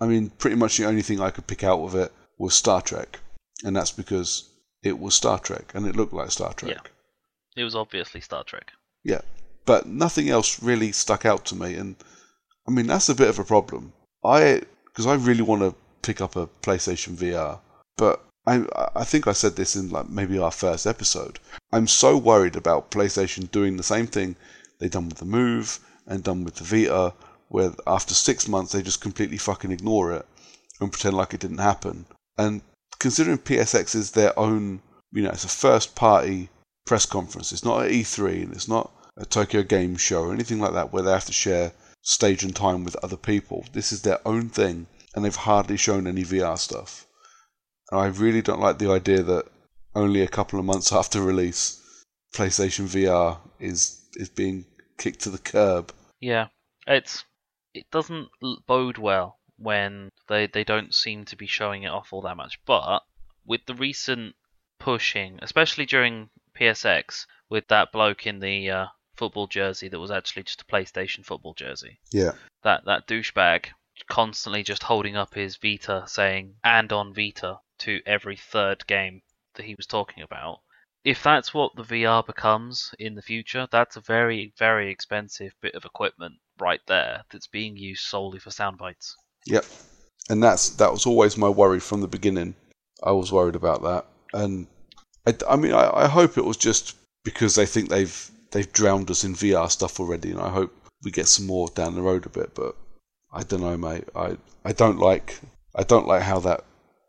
I mean, pretty much the only thing I could pick out of it was Star Trek, and that's because it was Star Trek and it looked like Star Trek. Yeah. It was obviously Star Trek. Yeah, but nothing else really stuck out to me, and I mean that's a bit of a problem. I because I really want to pick up a PlayStation VR, but I I think I said this in like maybe our first episode. I'm so worried about PlayStation doing the same thing they done with the Move and done with the Vita, where after six months they just completely fucking ignore it and pretend like it didn't happen. And considering PSX is their own, you know, it's a first party press conference. It's not at E3 and it's not a Tokyo Game Show or anything like that where they have to share stage and time with other people. This is their own thing and they've hardly shown any VR stuff. And I really don't like the idea that only a couple of months after release, PlayStation VR is is being kicked to the curb. Yeah, it's it doesn't bode well when they they don't seem to be showing it off all that much. But with the recent pushing, especially during PSX, with that bloke in the uh, football jersey that was actually just a PlayStation football jersey, Yeah. that that douchebag constantly just holding up his Vita saying and on Vita to every third game that he was talking about. If that's what the VR becomes in the future, that's a very very expensive bit of equipment right there that's being used solely for sound bites. Yep. And that's that was always my worry from the beginning. I was worried about that, and I, I mean, I, I hope it was just because they think they've they've drowned us in VR stuff already, and I hope we get some more down the road a bit. But I don't know, mate. I I don't like I don't like how that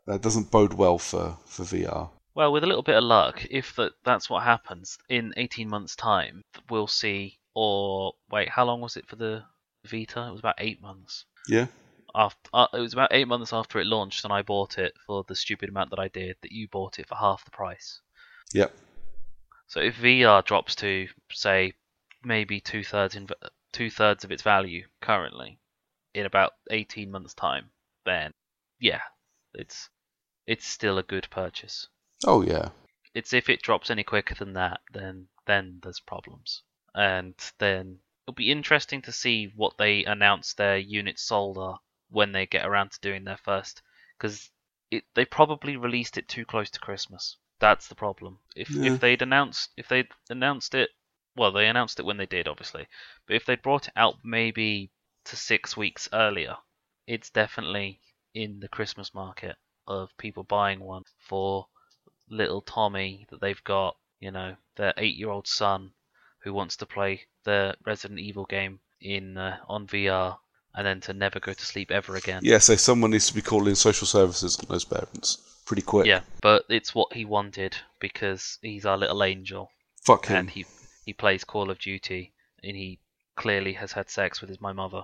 that doesn't bode well for for VR. Well, with a little bit of luck, if that that's what happens in 18 months' time, we'll see. Or wait, how long was it for the Vita? It was about eight months. Yeah. After uh, it was about eight months after it launched, and I bought it for the stupid amount that I did. That you bought it for half the price. Yep. So if VR drops to say maybe two thirds in two thirds of its value currently in about 18 months' time, then yeah, it's it's still a good purchase. Oh yeah. it's if it drops any quicker than that, then then there's problems, and then it'll be interesting to see what they announce their units sold are when they get around to doing their first, because it they probably released it too close to Christmas. That's the problem. If Yeah. if they'd announced if they'd announced it, well, they announced it when they did, obviously, but if they'd brought it out maybe to six weeks earlier, it's definitely in the Christmas market of people buying one for little Tommy that they've got, you know, their eight-year-old son who wants to play the Resident Evil game in uh, on VR and then to never go to sleep ever again. Yeah. So someone needs to be calling social services on those parents pretty quick. Yeah, but it's what he wanted because he's our little angel Fuck him. and he he plays Call of Duty and he clearly has had sex with his my mother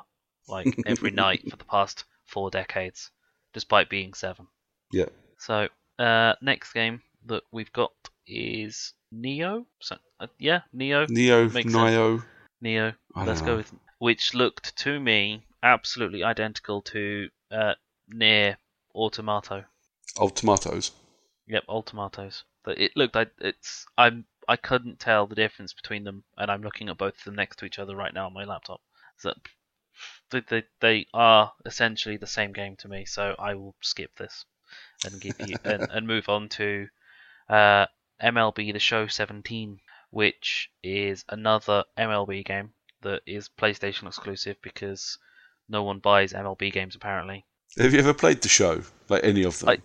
like every night for the past four decades, despite being seven. Yeah. So uh, next game that we've got is Neo. So, uh, yeah, Neo. Neo, Makes Nio. Neo. Let's go with which looked to me absolutely identical to uh, Nier Automata. Old tomatoes. Yep, Ultimatos. But it looked. I it's. I'm. I couldn't tell the difference between them, and I'm looking at both of them next to each other right now on my laptop. So they they, they are essentially the same game to me. So I will skip this and give you and, and move on to uh, MLB The Show 17, which is another MLB game that is PlayStation exclusive because no one buys MLB games apparently. Have you ever played the show? Like any of them? I-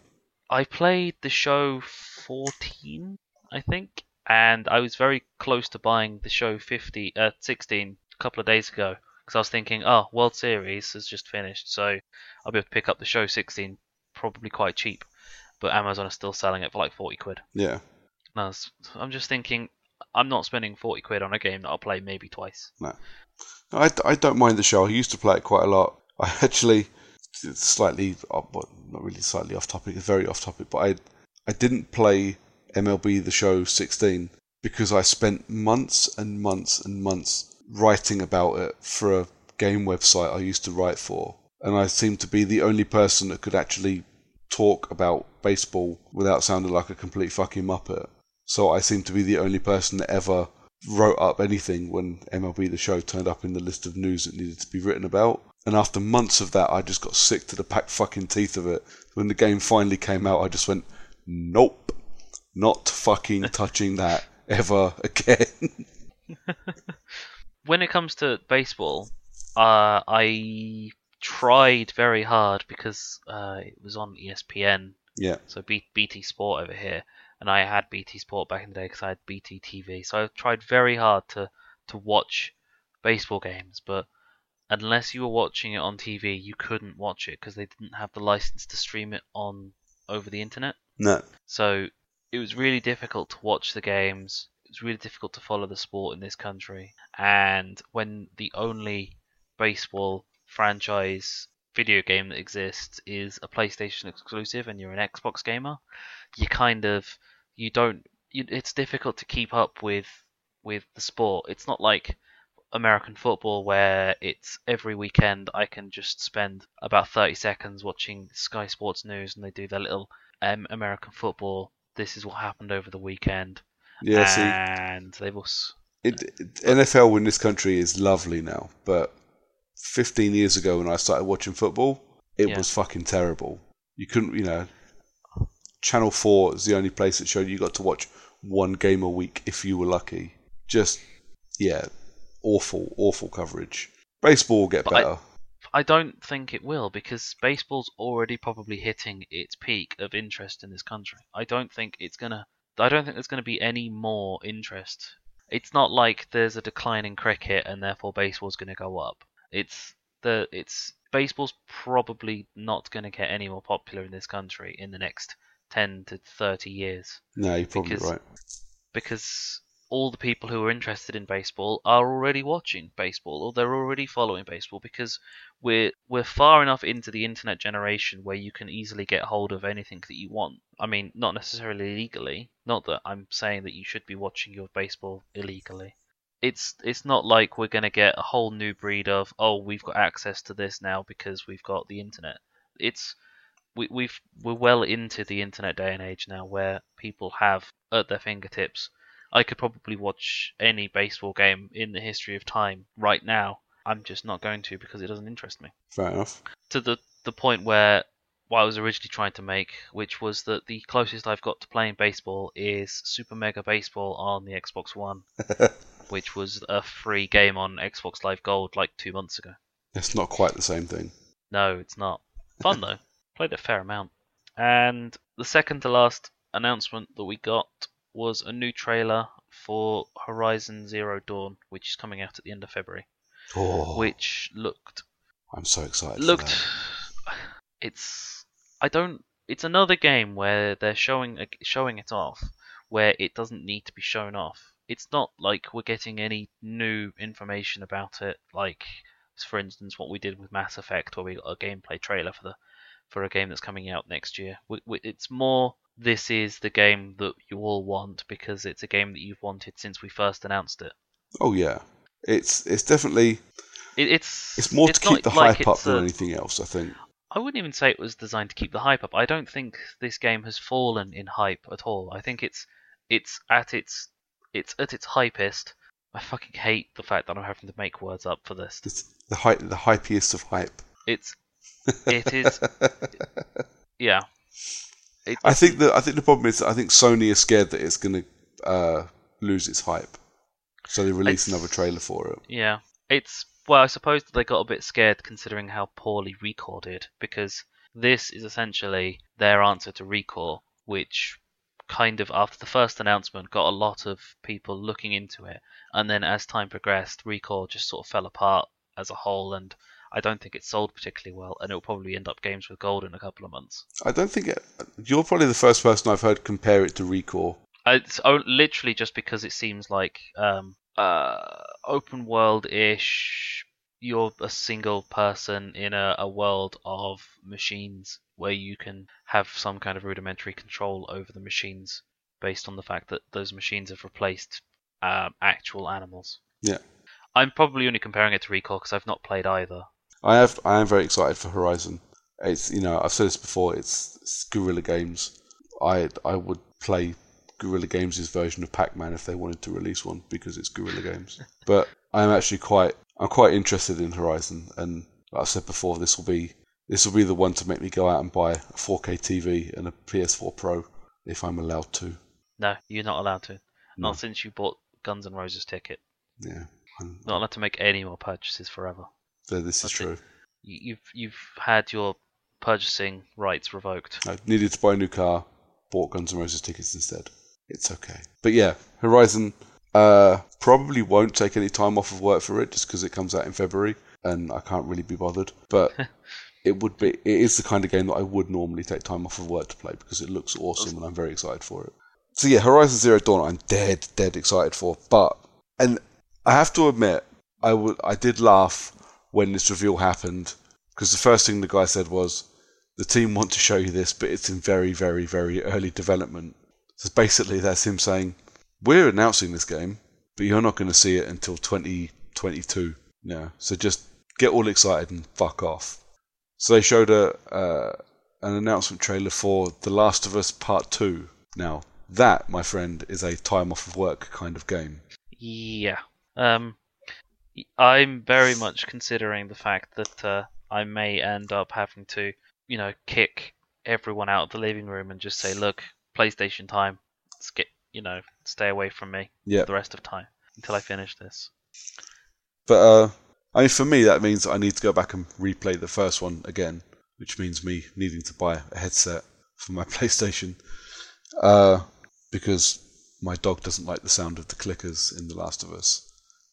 I played the show 14, I think, and I was very close to buying the show 50, uh, 16 a couple of days ago because I was thinking, oh, World Series has just finished, so I'll be able to pick up the show 16 probably quite cheap. But Amazon is still selling it for like 40 quid. yeah. And I was, I'm just thinking, I'm not spending 40 quid on a game that I'll play maybe twice. No, I, I don't mind the show. I used to play it quite a lot. I actually slightly, well, not really slightly off topic. It's very off topic. But I I didn't play MLB The Show 16 because I spent months and months and months writing about it for a game website I used to write for, and I seemed to be the only person that could actually talk about baseball without sounding like a complete fucking muppet. So I seemed to be the only person that ever wrote up anything when MLB The Show turned up in the list of news that needed to be written about. And after months of that, I just got sick to the packed fucking teeth of it. When the game finally came out, I just went, nope, not fucking touching that ever again. when it comes to baseball, uh, I tried very hard because uh, it was on ESPN, yeah, so B- BT Sport over here, and I had BT Sport back in the day because I had BT TV. So I tried very hard to to watch baseball games, but unless you were watching it on TV, you couldn't watch it because they didn't have the license to stream it on over the internet. no, So it was really difficult to watch the games. It was really difficult to follow the sport in this country. And when the only baseball franchise video game that exists is a PlayStation exclusive and you're an Xbox gamer, you kind of you don't you, it's difficult to keep up with with the sport. It's not like American football where it's every weekend I can just spend about 30 seconds watching Sky Sports News and they do their little um, American football. This is what happened over the weekend. Yeah, see, and they've also. it, it, NFL in this country is lovely now, but 15 years ago when I started watching football, it Yeah. was fucking terrible. You couldn't, you know, Channel 4 is the only place that showed you got to watch one game a week if you were lucky. Just, yeah, awful, awful coverage. Baseball will get But I- better. I don't think it will because baseball's already probably hitting its peak of interest in this country. I don't think it's gonna. I don't think there's gonna be any more interest. It's not like there's a decline in cricket and therefore baseball's gonna go up. It's the it's baseball's probably not gonna get any more popular in this country in the next ten to thirty years no, you're probably because- right. because all the people who are interested in baseball are already watching baseball or they're already following baseball because we're we're far enough into the internet generation where you can easily get hold of anything that you want. I mean, not necessarily legally. Not that I'm saying that you should be watching your baseball illegally. It's it's not like we're going to get a whole new breed of oh we've got access to this now because we've got the internet. It's we, we've we're well into the internet day and age now where people have at their fingertips. I could probably watch any baseball game in the history of time right now. I'm just not going to because it doesn't interest me. Fair enough. To the the point where what I was originally trying to make, which was that the closest I've got to playing baseball is Super Mega Baseball on the Xbox One, which was a free game on Xbox Live Gold like two months ago. It's not quite the same thing. No, it's not. Fun though. Played a fair amount. And the second to last announcement that we got was a new trailer for Horizon Zero Dawn, which is coming out at the end of February. Oh, Which looked I'm so excited. looked it's I don't it's another game where they're showing showing it off where it doesn't need to be shown off. It's not like we're getting any new information about it like for instance what we did with Mass Effect where we got a gameplay trailer for the for a game that's coming out next year. We, we, it's more this is the game that you all want because it's a game that you've wanted since we first announced it. Oh yeah, it's it's definitely it it's it's more to keep the like hype up than a- anything else. I think. I wouldn't even say it was designed to keep the hype up. I don't think this game has fallen in hype at all. I think it's it's at its it's at its hypest. I fucking hate the fact that I'm having to make words up for this. It's the hype, the hypiest of hype. It's it is yeah. It, I think the I think the problem is I think Sony is scared that it's going to uh, lose its hype, so they release another trailer for it. Yeah, it's well, I suppose they got a bit scared considering how poorly Recore did, because this is essentially their answer to Recore, which kind of after the first announcement got a lot of people looking into it, and then as time progressed, Recore just sort of fell apart as a whole, and I don't think it sold particularly well, and it'll probably end up games with gold in a couple of months. I don't think it, you're probably the first person I've heard compare it to Recore. It's literally just because it seems like um, uh, open world ish. You're a single person in a, a world of machines where you can have some kind of rudimentary control over the machines based on the fact that those machines have replaced um, actual animals. Yeah, I'm probably only comparing it to Recore because I've not played either. I have. I am very excited for Horizon. It's you know I've said this before. It's, it's Guerrilla Games. I I would play Guerrilla Games' version of Pac-Man if they wanted to release one because it's Guerrilla Games. But I'm actually quite I'm quite interested in Horizon, and like I said before, this will be this will be the one to make me go out and buy a 4K TV and a PS4 Pro if I'm allowed to. No, you're not allowed to. No. Not since you bought Guns N' Roses ticket. Yeah, I'm- Not allowed to make any more purchases forever. so this is That's true. you- you've you've had your purchasing rights revoked. I needed to buy a new car, bought Guns N' Roses tickets instead. It's okay. But yeah, Horizon uh, probably won't take any time off of work for it just because it comes out in February and I can't really be bothered. But it would be it is the kind of game that I would normally take time off of work to play because it looks awesome and I'm very excited for it. So yeah, Horizon Zero Dawn I'm dead dead excited for. But and I have to admit I would I did laugh when this reveal happened because the first thing the guy said was the team want to show you this, but it's in very, very, very early development. So basically, that's him saying, We're announcing this game, but you're not going to see it until 2022. Yeah, so just get all excited and fuck off. So they showed a uh, an announcement trailer for The Last of Us Part Two. Now that, my friend, is a time off of work kind of game. Yeah. Um, I'm very much considering the fact that uh, I may end up having to, you know, kick everyone out of the living room and just say, "Look, PlayStation time. Let's get, you know, stay away from me for the rest of time until I finish this." but uh, I mean, for me, that means I need to go back and replay the first one again, which means me needing to buy a headset for my PlayStation, uh, because my dog doesn't like the sound of the clickers in The Last of Us,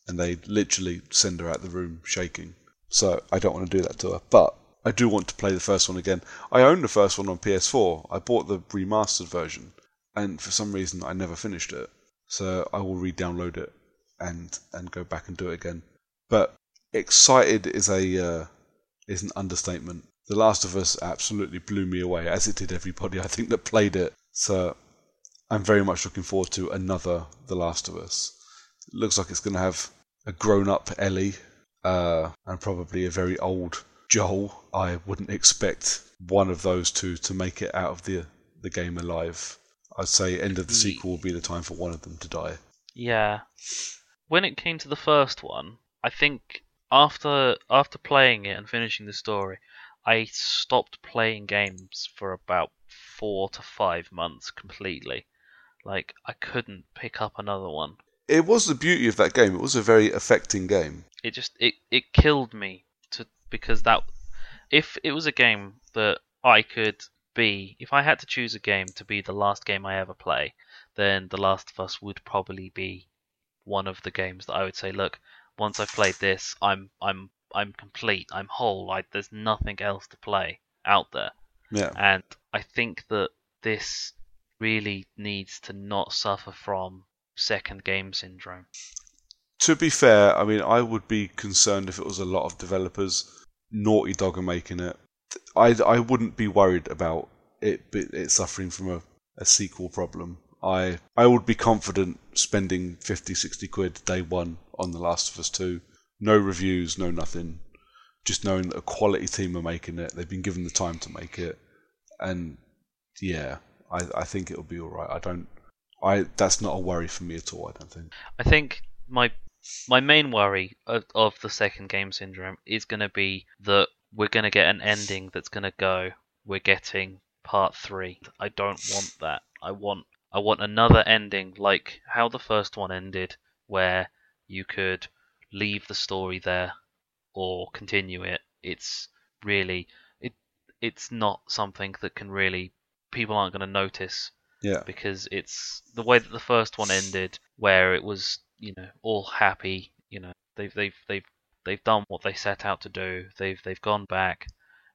and they literally send her out the room shaking. So I don't want to do that to her, but I do want to play the first one again. I own the first one on PS4. I bought the remastered version, and for some reason I never finished it. So I will re-download it and and go back and do it again. But excited is a uh, is an understatement. The Last of Us absolutely blew me away, as it did everybody I think that played it. So I'm very much looking forward to another The Last of Us. It looks like it's going to have a grown-up Ellie uh, and probably a very old Joel. I wouldn't expect one of those two to make it out of the the game alive. I'd say end of the sequel will be the time for one of them to die. Yeah. When it came to the first one, I think after after playing it and finishing the story, I stopped playing games for about four to five months completely. Like I couldn't pick up another one. It was the beauty of that game. It was a very affecting game. It just it, it killed me to because that if it was a game that I could be if I had to choose a game to be the last game I ever play, then The Last of Us would probably be one of the games that I would say, look, once I've played this, I'm I'm I'm complete, I'm whole. I, there's nothing else to play out there. Yeah. And I think that this really needs to not suffer from second game syndrome. To be fair, I mean, I would be concerned if it was a lot of developers. Naughty Dog are making it. I, I wouldn't be worried about it, it suffering from a, a sequel problem. I I would be confident spending 50, 60 quid day one on The Last of Us 2. No reviews, no nothing. Just knowing that a quality team are making it. They've been given the time to make it. And yeah, I, I think it'll be alright. I don't. I That's not a worry for me at all, I don't think. I think my my main worry of, of the second game syndrome is going to be that we're going to get an ending that's going to go. We're getting part three. I don't want that. I want I want another ending like how the first one ended, where you could leave the story there or continue it. It's really it it's not something that can really people aren't going to notice Yeah. because it's the way that the first one ended, where it was you know all happy. You know they've they've they've they've done what they set out to do. They've they've gone back,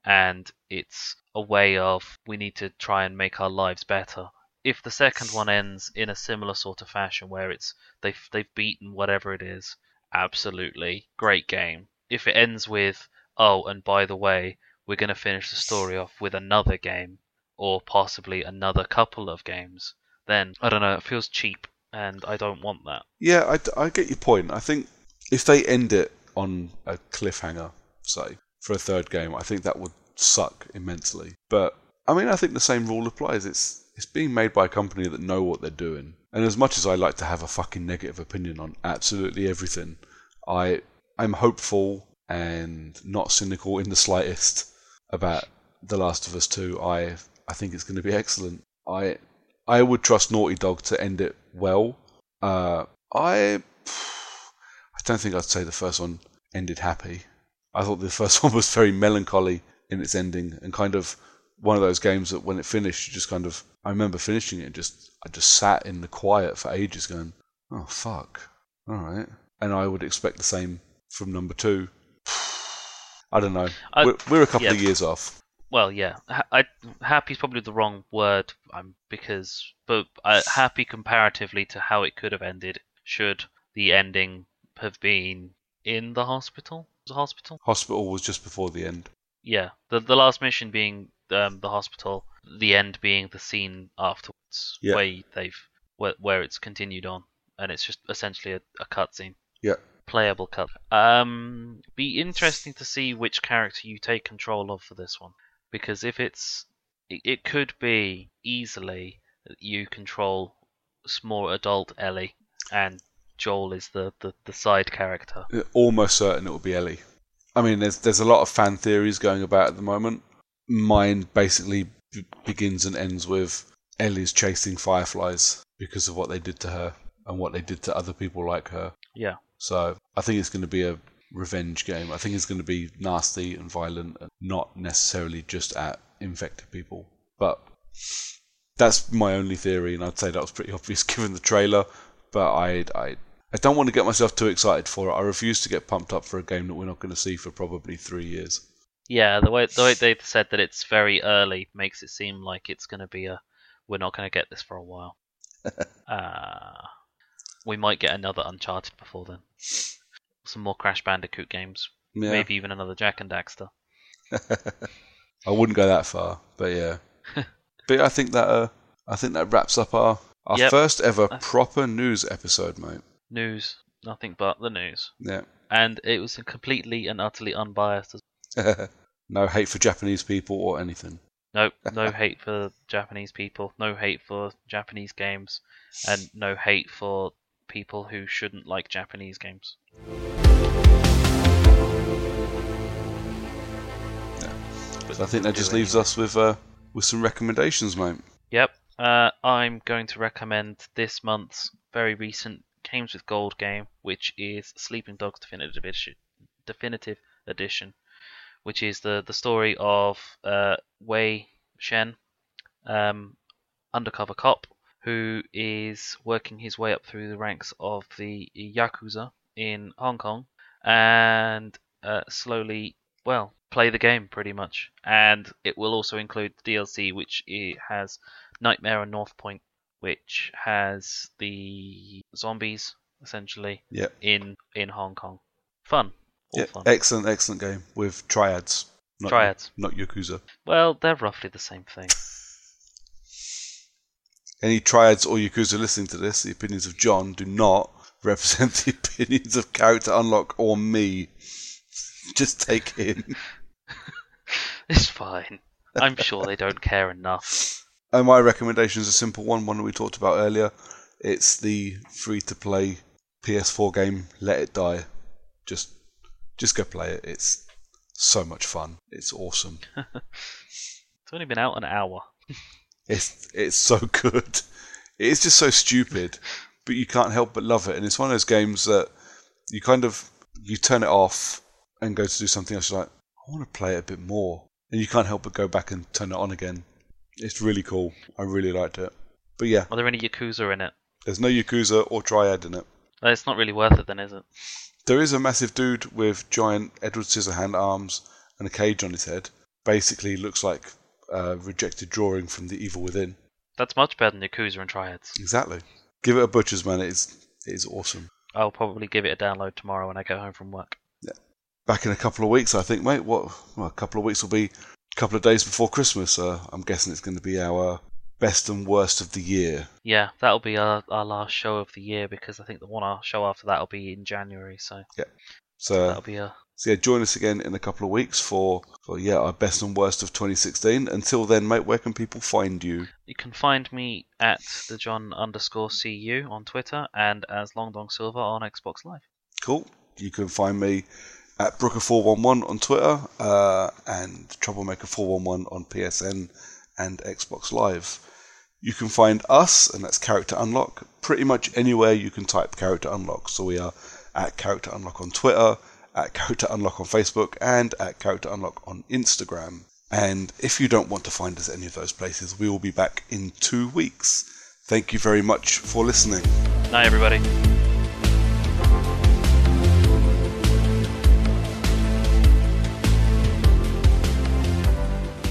and it's a way of we need to try and make our lives better. If the second one ends in a similar sort of fashion, where it's they've they've beaten whatever it is, absolutely great game. If it ends with oh, and by the way, we're going to finish the story off with another game or possibly another couple of games, then I don't know, it feels cheap and I don't want that. Yeah, I, I get your point. I think if they end it on a cliffhanger, say, for a third game, I think that would suck immensely. But I mean, I think the same rule applies. It's it's being made by a company that know what they're doing. And as much as I like to have a fucking negative opinion on absolutely everything, I I'm hopeful and not cynical in the slightest about The Last of Us 2. I I think it's going to be excellent. I I would trust Naughty Dog to end it well. Uh, I I don't think I'd say the first one ended happy. I thought the first one was very melancholy in its ending and kind of one of those games that when it finished, you just kind of I remember finishing it and just I just sat in the quiet for ages going, oh fuck, all right. And I would expect the same from number two. I don't know. I- we're, we're a couple yeah. of years off. Well, yeah, ha- I, happy is probably the wrong word, um, because but uh, happy comparatively to how it could have ended. Should the ending have been in the hospital? The hospital? Hospital was just before the end. Yeah, the the last mission being um, the hospital, the end being the scene afterwards, Yeah. where they've where, where it's continued on, and it's just essentially a, a cutscene. Yeah. playable cut. Um, be interesting to see which character you take control of for this one, because if it's, it, it could be easily that you control small adult Ellie, and Joel is the, the, the side character. Almost certain it will be Ellie. I mean, there's there's a lot of fan theories going about at the moment. Mine basically b- begins and ends with Ellie's chasing fireflies because of what they did to her and what they did to other people like her. Yeah. So I think it's going to be a revenge game. I think it's going to be nasty and violent, and not necessarily just at infected people. But that's my only theory, and I'd say that was pretty obvious given the trailer. But I, I, I don't want to get myself too excited for it. I refuse to get pumped up for a game that we're not going to see for probably three years. Yeah, the way the way they've said that it's very early makes it seem like it's going to be a we're not going to get this for a while. uh, we might get another Uncharted before then. Some more Crash Bandicoot games, Yeah. maybe even another Jak and Daxter. I wouldn't go that far, but yeah. but I think that uh, I think that wraps up our our Yep. first ever proper news episode, mate. News, nothing but the news, Yeah. and it was completely and utterly unbiased. No hate for Japanese people or anything. No, no hate for Japanese people, no hate for Japanese games, and no hate for people who shouldn't like Japanese games. So I think that just leaves us with uh, with some recommendations, mate. Yep. Uh, I'm going to recommend this month's very recent Games with Gold game, which is Sleeping Dogs Definitive Edition, Definitive Edition, which is the the story of uh, Wei Shen, um, undercover cop who is working his way up through the ranks of the yakuza in Hong Kong, and uh, slowly, well, play the game pretty much. And it will also include DLC, which has Nightmare on North Point, which has the zombies essentially Yeah. in in Hong Kong. Fun, all Yeah, fun. excellent, excellent game with triads. Not, Triads. not Yakuza. Well, they're roughly the same thing. Any triads or Yakuza listening to this, the opinions of John do not represent the opinions of Character Unlock or me. Just take him. it's fine. I'm sure they don't care enough. And my recommendation is a simple one, one that we talked about earlier. It's the free to play PS4 game Let It Die. Just just go play it. It's so much fun. It's awesome. It's only been out an hour. It's it's so good. It is just so stupid, but you can't help but love it. And it's one of those games that you kind of you turn it off and go to do something else. You're like, I want to play it a bit more, and you can't help but go back and turn it on again. It's really cool. I really liked it. But yeah, Are there any Yakuza in it? there's no Yakuza or Triad in it. It's not really worth it then, is it? There is a massive dude with giant Edward Scissorhand arms and a cage on his head. Basically, looks like a rejected drawing from The Evil Within. That's much better than Yakuza and Triads. Exactly. Give it a butcher's man. It is it is awesome. I'll probably give it a download tomorrow when I go home from work. Back in a couple of weeks, I think, mate. What? Well, a couple of weeks will be a couple of days before Christmas. Uh, I'm guessing it's going to be our best and worst of the year. Yeah, that'll be our, our last show of the year because I think the one our show after that will be in January. So yeah, So, that'll be a so yeah, join us again in a couple of weeks for for yeah our best and worst of 2016. Until then, mate, where can people find you? You can find me at the John underscore cu on Twitter and as Long Dong Silver on Xbox Live. Cool. You can find me at Brooker411 on Twitter uh, and Troublemaker411 on PSN and Xbox Live. You can find us, and that's Character Unlock, pretty much anywhere you can type Character Unlock. So we are at Character Unlock on Twitter, at Character Unlock on Facebook, and at Character Unlock on Instagram. And if you don't want to find us at any of those places, we will be back in two weeks. Thank you very much for listening. Night, everybody.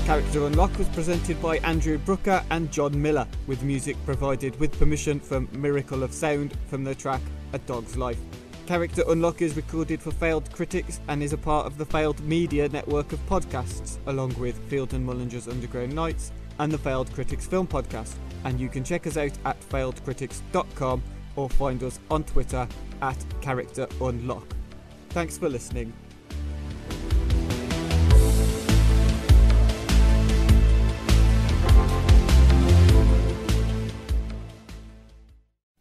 Character Unlock was presented by Andrew Brooker and John Miller, with music provided with permission from Miracle of Sound from the track A Dog's Life. Character Unlock is recorded for Failed Critics and is a part of the Failed Media network of podcasts, along with Field and Mullinger's Underground Nights and the Failed Critics Film Podcast. And you can check us out at failedcritics.com or find us on Twitter at Character Unlock. Thanks for listening.